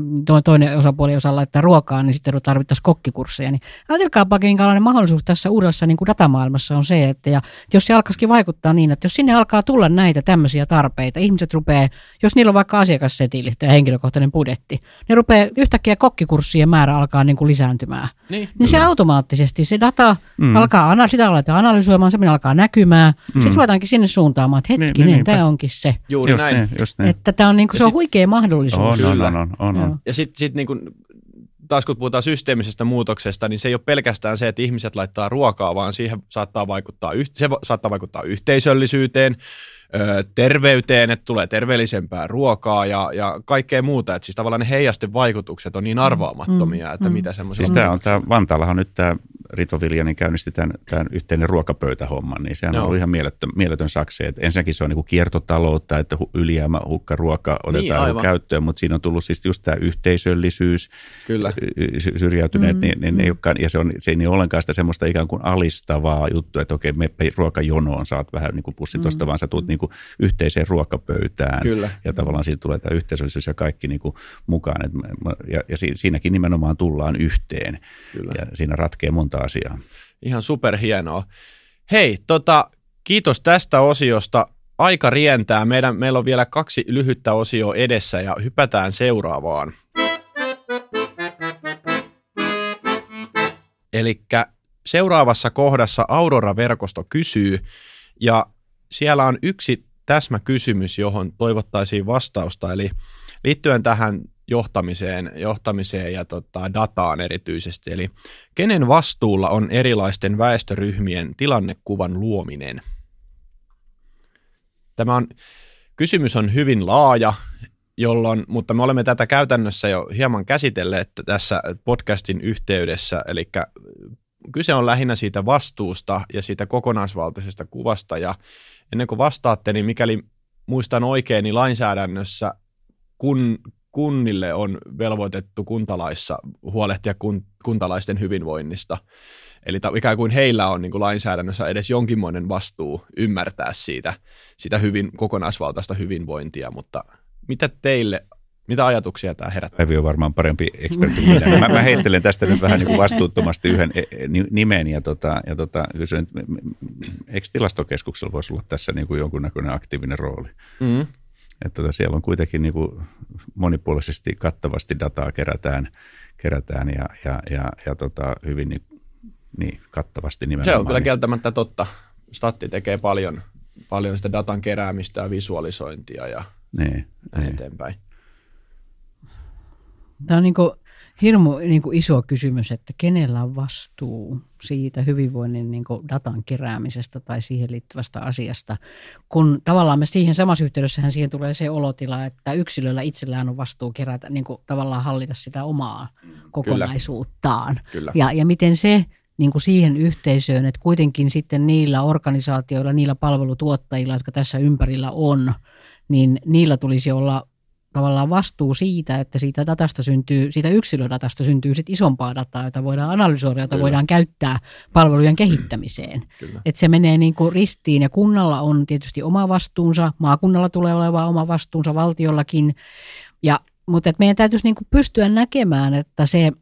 toinen osapuoli osaa laittaa ruokaa, niin sitten tarvittaisiin kokkikursseja, niin ajatelkaapa, minkälainen mahdollisuus tässä uudessa niin kuin datamaailmassa on se, että ja, jos se alkaisikin vaikuttaa niin, että jos sinne alkaa tulla näitä tämmöisiä tarpeita, ihmiset rupeaa, jos niillä on vaikka asiakassetili tai henkilökohtainen budjetti, ne rupeaa yhtäkkiä kokkikurssien määrä alkaa niin kuin lisääntymään. Niin, niin se automaattisesti, se data mm. alkaa, sitä aletaan analysoimaan, se alkaa näkymään, mm. sitten ruvetaankin sinne suuntaamaan, että niin, hetkinen, niin, tämä onkin se. Juuri just näin. Niin, just niin. Että tämä on, niin kuin, se on huikea mahdollisuus. On, on, on, on, on. Ja sitten sit niin kuin taas kun puhutaan systeemisestä muutoksesta, niin se ei ole pelkästään se, että ihmiset laittaa ruokaa, vaan siihen saattaa vaikuttaa, se saattaa vaikuttaa yhteisöllisyyteen, terveyteen, että tulee terveellisempää ruokaa ja, ja kaikkea muuta. Että siis tavallaan ne heijasten vaikutukset on niin mm. arvaamattomia, että mm. mitä semmoisia... Siis tämä on tämä, Vantaallahan nyt tämä Rito Viljanin käynnisti tämän, tämän yhteinen ruokapöytähomman, niin sehän no. on ollut ihan mieletön, mieletön sakse. Että ensinnäkin se on niin kuin kiertotaloutta, että ylijäämä ruoka otetaan niin, käyttöön, mutta siinä on tullut siis just tämä yhteisöllisyys, Kyllä. syrjäytyneet, mm, niin, niin, mm. ne, jotka, ja se, on, se ei niin ollenkaan sitä semmoista ikään kuin alistavaa juttua, että okei, me ruokajonoon, saat vähän niin kuin pussi tuosta, mm. vaan sä tulet niin kuin yhteiseen ruokapöytään. Kyllä. Ja tavallaan siitä tulee tämä yhteisöllisyys ja kaikki niin kuin mukaan. Et, ja, ja siinäkin nimenomaan tullaan yhteen. Kyllä. Ja siinä ratkee monta asiaa. Ihan superhienoa. Hei, tota, kiitos tästä osiosta. Aika rientää. Meidän, meillä on vielä kaksi lyhyttä osioa edessä ja hypätään seuraavaan. Eli seuraavassa kohdassa Aurora-verkosto kysyy, ja siellä on yksi täsmäkysymys, johon toivottaisiin vastausta, eli liittyen tähän johtamiseen, johtamiseen ja tota, dataan erityisesti. Eli kenen vastuulla on erilaisten väestöryhmien tilannekuvan luominen? Tämä on, kysymys on hyvin laaja, jolloin, mutta me olemme tätä käytännössä jo hieman käsitelleet tässä podcastin yhteydessä, eli kyse on lähinnä siitä vastuusta ja siitä kokonaisvaltaisesta kuvasta, ja ennen kuin vastaatte, niin mikäli muistan oikein, niin lainsäädännössä kun, kunnille on velvoitettu kuntalaissa huolehtia kun, kuntalaisten hyvinvoinnista. Eli ta, ikään kuin heillä on niin kuin lainsäädännössä edes jonkinmoinen vastuu ymmärtää siitä, sitä hyvin, kokonaisvaltaista hyvinvointia, mutta mitä teille mitä ajatuksia tämä herättää? Päivi on varmaan parempi ekspertti kuin minä. Mä, mä heittelen tästä nyt vähän niin kuin vastuuttomasti yhden e, e, nimen ja, tota, ja tota, kysyn, eikö tilastokeskuksella voisi olla tässä niin kuin jonkunnäköinen aktiivinen rooli? Mm. Että tota, siellä on kuitenkin niin kuin monipuolisesti, kattavasti dataa kerätään, kerätään ja, ja, ja, ja tota, hyvin niin, niin, kattavasti nimenomaan. Se on kyllä kieltämättä totta. Statti tekee paljon, paljon sitä datan keräämistä ja visualisointia ja niin, niin. eteenpäin. Tämä on niin kuin hirmu niin kuin iso kysymys, että kenellä on vastuu siitä hyvinvoinnin niin kuin datan keräämisestä tai siihen liittyvästä asiasta, kun tavallaan me siihen samassa yhteydessähän siihen tulee se olotila, että yksilöllä itsellään on vastuu kerätä, niin kuin tavallaan hallita sitä omaa kokonaisuuttaan. Kyllä. Kyllä. Ja, ja miten se niin kuin siihen yhteisöön, että kuitenkin sitten niillä organisaatioilla, niillä palvelutuottajilla, jotka tässä ympärillä on, niin niillä tulisi olla tavallaan vastuu siitä, että siitä datasta syntyy, siitä yksilödatasta syntyy sit isompaa dataa, jota voidaan analysoida, jota Kyllä. voidaan käyttää palvelujen kehittämiseen. Että se menee niin kuin ristiin ja kunnalla on tietysti oma vastuunsa, maakunnalla tulee olemaan oma vastuunsa, valtiollakin. Ja, mutta et meidän täytyisi niin kuin pystyä näkemään, että se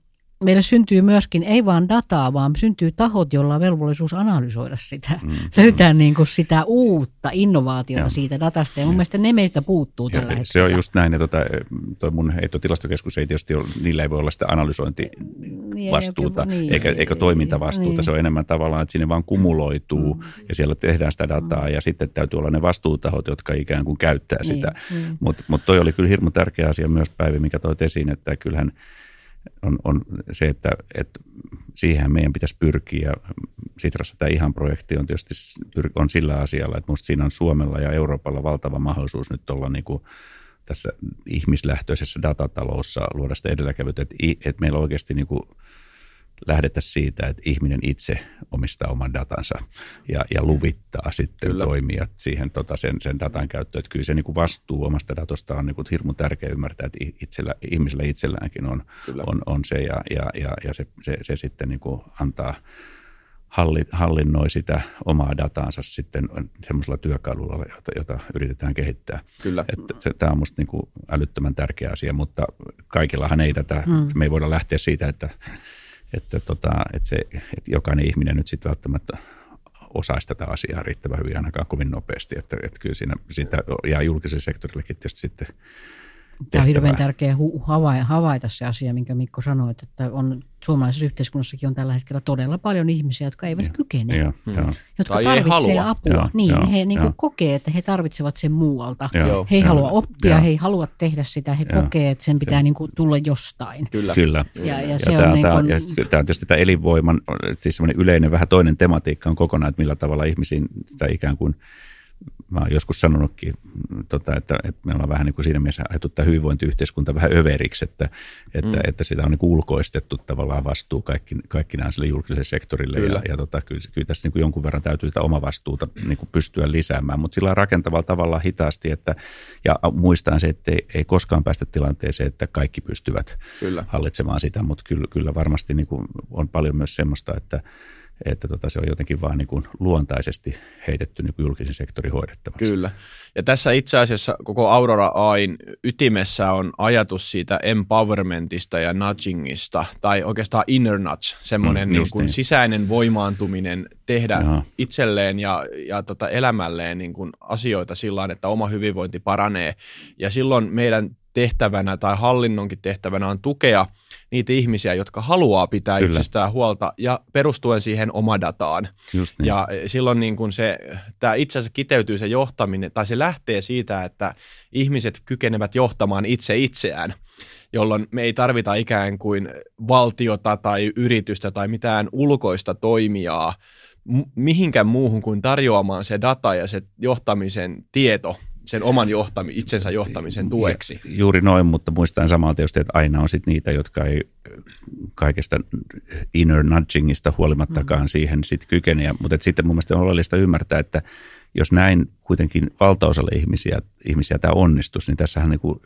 meille syntyy myöskin ei vain dataa, vaan syntyy tahot, joilla on velvollisuus analysoida sitä, mm. löytää niin kuin sitä uutta innovaatiota ja. siitä datasta. Ja mun mielestä ne meistä puuttuu tällä ja, hetkellä. Se on just näin. Ja tota, toi mun heittotilastokeskus ei tietysti ole, niillä ei voi olla sitä analysointivastuuta niin, eikä, niin, eikä toimintavastuuta. Niin. Se on enemmän tavallaan, että sinne vaan kumuloituu mm. ja siellä tehdään sitä dataa mm. ja sitten täytyy olla ne vastuutahot, jotka ikään kuin käyttää niin, sitä. Niin. Mutta mut toi oli kyllä hirmu tärkeä asia myös Päivi, mikä toit esiin, että kyllähän – on, on se, että, että siihen meidän pitäisi pyrkiä. Sitrassa tämä ihan projekti on tietysti on sillä asialla, että minusta siinä on Suomella ja Euroopalla valtava mahdollisuus nyt olla niin kuin tässä ihmislähtöisessä datatalossa luoda sitä edelläkävyyttä, että, että meillä oikeasti niin kuin lähdetä siitä, että ihminen itse omistaa oman datansa ja, ja luvittaa sitten kyllä. toimijat siihen tota, sen, sen datan käyttöön. Että kyllä se niin kuin vastuu omasta datosta on niin kuin hirmu tärkeä ymmärtää, että itsellä, ihmisellä itselläänkin on, on, on se ja, ja, ja, ja se, se, se sitten niin kuin antaa halli, hallinnoi sitä omaa dataansa sitten semmoisella työkalulla, jota, jota yritetään kehittää. Kyllä. Että se, tämä on minusta niin älyttömän tärkeä asia, mutta kaikillahan ei tätä, hmm. me ei voida lähteä siitä, että että, tota, että, se, että jokainen ihminen nyt sitten välttämättä osaisi tätä asiaa riittävän hyvin ainakaan kovin nopeasti. Että, että kyllä siinä, siitä jää julkisen sektorillekin tietysti sitten Tämä on hirveän tärkeä havaita se asia, minkä Mikko sanoi, että on, suomalaisessa yhteiskunnassakin on tällä hetkellä todella paljon ihmisiä, jotka eivät ja, kykene, ja, ja. jotka tai tarvitsevat apua. Ja, niin, ja, he niin kuin kokee, että he tarvitsevat sen muualta. Ja, he ei ja, halua oppia, ja, he ei halua tehdä sitä, he ja, kokee, että sen pitää se, niin kuin tulla jostain. Kyllä. Kyllä. Ja, ja, ja, se ja, on tämä, niin kuin, ja tämä on tietysti tämä elinvoiman, siis yleinen vähän toinen tematiikka on kokonaan, että millä tavalla ihmisiin sitä ikään kuin – mä oon joskus sanonutkin, tota, että, että me ollaan vähän niin kuin siinä mielessä ajettu tämä hyvinvointiyhteiskunta vähän överiksi, että, että, mm. että sitä on niin kuin ulkoistettu tavallaan vastuu kaikki, kaikkinaan sille julkiselle sektorille. Kyllä. Ja, ja tota, kyllä, kyllä tässä niin kuin jonkun verran täytyy sitä omavastuuta niin kuin pystyä lisäämään, mutta sillä rakentavalla tavalla hitaasti, että, ja muistaan se, että ei, ei koskaan päästä tilanteeseen, että kaikki pystyvät kyllä. hallitsemaan sitä, mutta kyllä, kyllä varmasti niin kuin on paljon myös semmoista, että että tota, se on jotenkin vain niin kuin luontaisesti heitetty niin kuin julkisen sektorin hoidettavaksi. Kyllä. Ja tässä itse asiassa koko Aurora AIN ytimessä on ajatus siitä empowermentista ja nudgingista, tai oikeastaan inner nudge, semmoinen mm, niin kuin niin. sisäinen voimaantuminen tehdä Jaha. itselleen ja, ja tota elämälleen niin kuin asioita sillä että oma hyvinvointi paranee. Ja silloin meidän tehtävänä tai hallinnonkin tehtävänä on tukea niitä ihmisiä, jotka haluaa pitää Kyllä. itsestään huolta ja perustuen siihen omadataan. Just niin. Ja silloin niin kuin se, tämä itse asiassa kiteytyy se johtaminen, tai se lähtee siitä, että ihmiset kykenevät johtamaan itse itseään jolloin me ei tarvita ikään kuin valtiota tai yritystä tai mitään ulkoista toimijaa mihinkään muuhun kuin tarjoamaan se data ja se johtamisen tieto sen oman johtami, itsensä johtamisen tueksi. Juuri noin, mutta muistan samalla tietysti, että aina on sit niitä, jotka ei kaikesta inner nudgingista huolimattakaan mm. siihen sit kykene. Mutta sitten mun mielestä on oleellista ymmärtää, että jos näin kuitenkin valtaosalle ihmisiä, ihmisiä tämä onnistus, niin tässähän niin kuin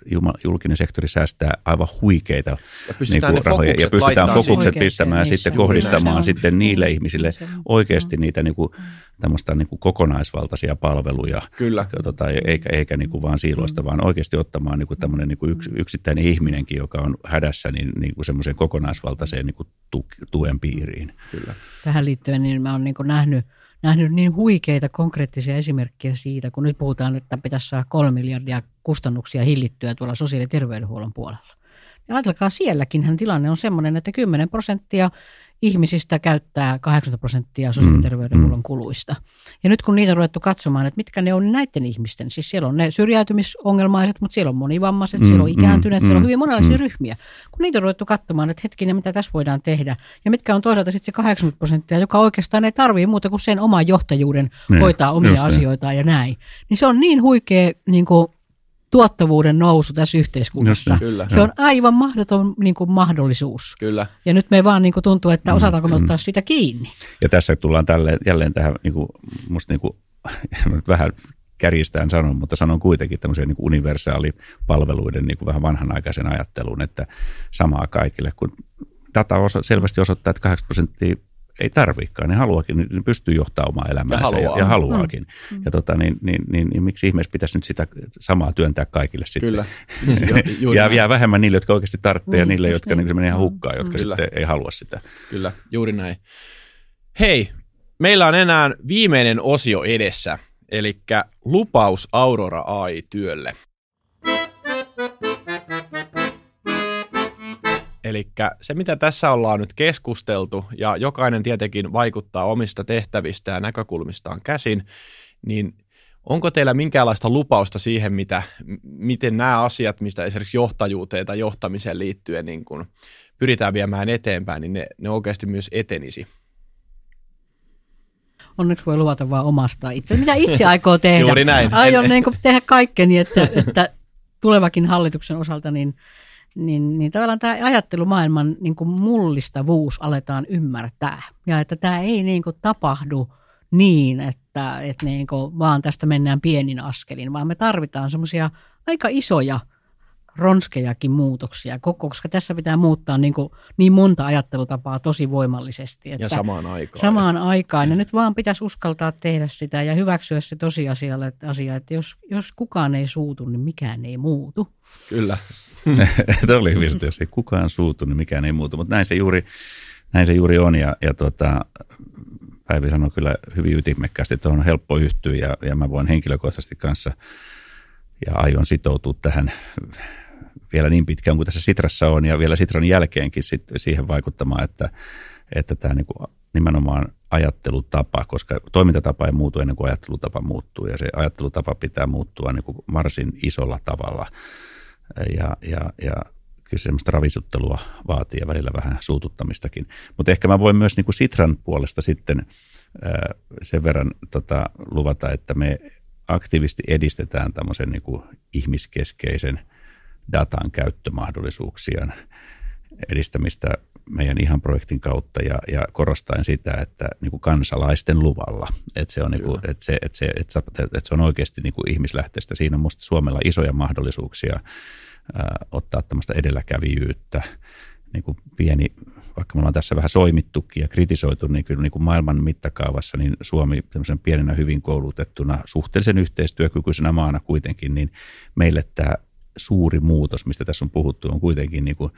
julkinen sektori säästää aivan huikeita ja pystytään, niin kuin rahoja ja pystytään fokukset pistämään ja sitten kohdistamaan sitten niille ihmisille oikeasti niitä niin kuin, tämmöistä niin kuin kokonaisvaltaisia palveluja. Kyllä. Tota, eikä, eikä niin kuin vaan siiloista, vaan oikeasti ottamaan niin kuin tämmöinen niin kuin yks, yksittäinen ihminenkin, joka on hädässä, niin, niin kuin semmoiseen kokonaisvaltaiseen niin kuin tuen piiriin. Kyllä. Tähän liittyen niin mä oon niin nähnyt – nähnyt niin huikeita konkreettisia esimerkkejä siitä, kun nyt puhutaan, että pitäisi saada kolme miljardia kustannuksia hillittyä tuolla sosiaali- ja terveydenhuollon puolella. Ja ajatelkaa, sielläkin tilanne on sellainen, että 10 prosenttia ihmisistä käyttää 80 prosenttia sosiaali- ja terveydenhuollon mm. kuluista. Ja nyt kun niitä on ruvettu katsomaan, että mitkä ne on näiden ihmisten, siis siellä on ne syrjäytymisongelmaiset, mutta siellä on monivammaiset, mm, siellä on mm, ikääntyneet, mm, siellä on hyvin monenlaisia mm. ryhmiä. Kun niitä on ruvettu katsomaan, että hetkinen, mitä tässä voidaan tehdä, ja mitkä on toisaalta sitten se 80 prosenttia, joka oikeastaan ei tarvitse muuta kuin sen oman johtajuuden niin, hoitaa omia asioitaan ja näin. Niin se on niin huikea niin kuin, tuottavuuden nousu tässä yhteiskunnassa. Just, kyllä. Se on aivan mahdoton niin kuin, mahdollisuus. Kyllä. Ja nyt me vaan niin kuin, tuntuu, että osataanko me ottaa sitä kiinni. Ja tässä tullaan tälle, jälleen tähän, niin kuin, musta niin kuin, vähän kärjistään sanon, mutta sanon kuitenkin tämmöisen niin universaalipalveluiden niin kuin vähän vanhanaikaisen ajattelun, että samaa kaikille, kun data osa, selvästi osoittaa, että 80 prosenttia ei tarviikaan, ne haluakin, ne pystyy johtamaan omaa elämäänsä ja, ja, ja haluaakin. Mm. Ja tota, niin, niin, niin, niin, miksi ihmeessä pitäisi nyt sitä samaa työntää kaikille sitten? Kyllä. ja jää vähemmän niille, jotka oikeasti tarvitsee niin, ja niille, jotka niin, menee ihan hukkaan, jotka Kyllä. sitten ei halua sitä. Kyllä, juuri näin. Hei, meillä on enää viimeinen osio edessä, eli lupaus Aurora AI-työlle. Eli se, mitä tässä ollaan nyt keskusteltu, ja jokainen tietenkin vaikuttaa omista tehtävistä ja näkökulmistaan käsin, niin onko teillä minkäänlaista lupausta siihen, mitä, miten nämä asiat, mistä esimerkiksi johtajuuteen tai johtamiseen liittyen niin kun pyritään viemään eteenpäin, niin ne, ne oikeasti myös etenisi? Onneksi voi luvata vaan omasta itse. Mitä itse aikoo tehdä? Juuri näin. Aion niin tehdä kaikkeni, että, että tulevakin hallituksen osalta niin – niin, niin tavallaan tämä ajattelumaailman niin kuin mullistavuus aletaan ymmärtää. Ja että tämä ei niin kuin tapahdu niin, että, että niin kuin vaan tästä mennään pienin askelin, vaan me tarvitaan semmoisia aika isoja ronskejakin muutoksia, koska tässä pitää muuttaa niin, kuin, niin monta ajattelutapaa tosi voimallisesti. Että ja samaan aikaan. Samaan aikaan. Ja nyt vaan pitäisi uskaltaa tehdä sitä ja hyväksyä se tosiasia, että, asia, että jos, jos kukaan ei suutu, niin mikään ei muutu. Kyllä, Tämä oli hyvin, jos ei kukaan suutu, niin mikään ei muutu. Mutta näin se juuri, näin se juuri on ja, ja tuota, Päivi sanoi kyllä hyvin ytimekkäästi, että on helppo yhtyä ja, ja mä voin henkilökohtaisesti kanssa ja aion sitoutua tähän vielä niin pitkään kuin tässä Sitrassa on ja vielä Sitran jälkeenkin sit siihen vaikuttamaan, että, että tämä niin nimenomaan ajattelutapa, koska toimintatapa ei muutu ennen kuin ajattelutapa muuttuu ja se ajattelutapa pitää muuttua niin kuin varsin isolla tavalla – ja, ja, ja kyllä semmoista ravisuttelua vaatii ja välillä vähän suututtamistakin. Mutta ehkä mä voin myös niin kuin Sitran puolesta sitten sen verran tota, luvata, että me aktiivisesti edistetään tämmöisen niin kuin ihmiskeskeisen datan käyttömahdollisuuksien edistämistä meidän ihan projektin kautta ja, ja korostaen sitä, että niin kuin kansalaisten luvalla, että se on, niin kuin, että se, että se, että se, että se on oikeasti niin kuin ihmislähteistä. Siinä on minusta Suomella isoja mahdollisuuksia ää, ottaa tämmöistä edelläkävijyyttä, niin kuin pieni, vaikka me ollaan tässä vähän soimittukin ja kritisoitu, niin kyllä niin kuin maailman mittakaavassa, niin Suomi tämmöisen pienenä hyvin koulutettuna, suhteellisen yhteistyökykyisenä maana kuitenkin, niin meille tämä suuri muutos, mistä tässä on puhuttu, on kuitenkin niin kuin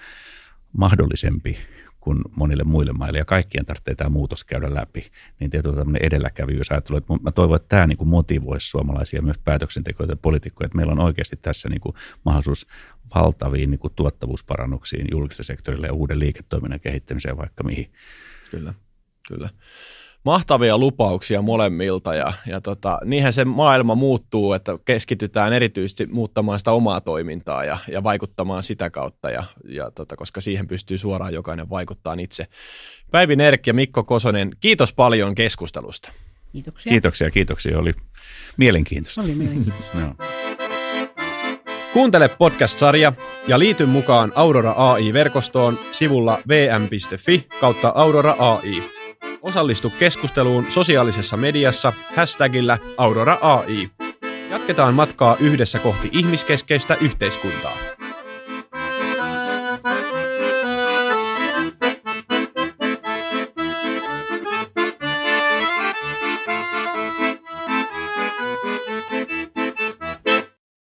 mahdollisempi kuin monille muille maille, ja kaikkien tarvitsee tämä muutos käydä läpi. Niin tietyllä tämmöinen edelläkävijyys ajattelu, että mä toivon, että tämä niin motivoisi suomalaisia myös päätöksentekijöitä ja poliitikkoja, että meillä on oikeasti tässä niin kuin mahdollisuus valtaviin niin kuin tuottavuusparannuksiin julkiselle sektorille ja uuden liiketoiminnan kehittämiseen vaikka mihin. Kyllä, kyllä mahtavia lupauksia molemmilta ja, ja tota, niinhän se maailma muuttuu, että keskitytään erityisesti muuttamaan sitä omaa toimintaa ja, ja vaikuttamaan sitä kautta, ja, ja tota, koska siihen pystyy suoraan jokainen vaikuttaa itse. Päivi Nerk ja Mikko Kosonen, kiitos paljon keskustelusta. Kiitoksia. Kiitoksia, kiitoksia. Oli mielenkiintoista. Oli mielenkiintoista. no. Kuuntele podcast-sarja ja liity mukaan Aurora AI-verkostoon sivulla vm.fi kautta Aurora AI. Osallistu keskusteluun sosiaalisessa mediassa hashtagillä Aurora AI. Jatketaan matkaa yhdessä kohti ihmiskeskeistä yhteiskuntaa.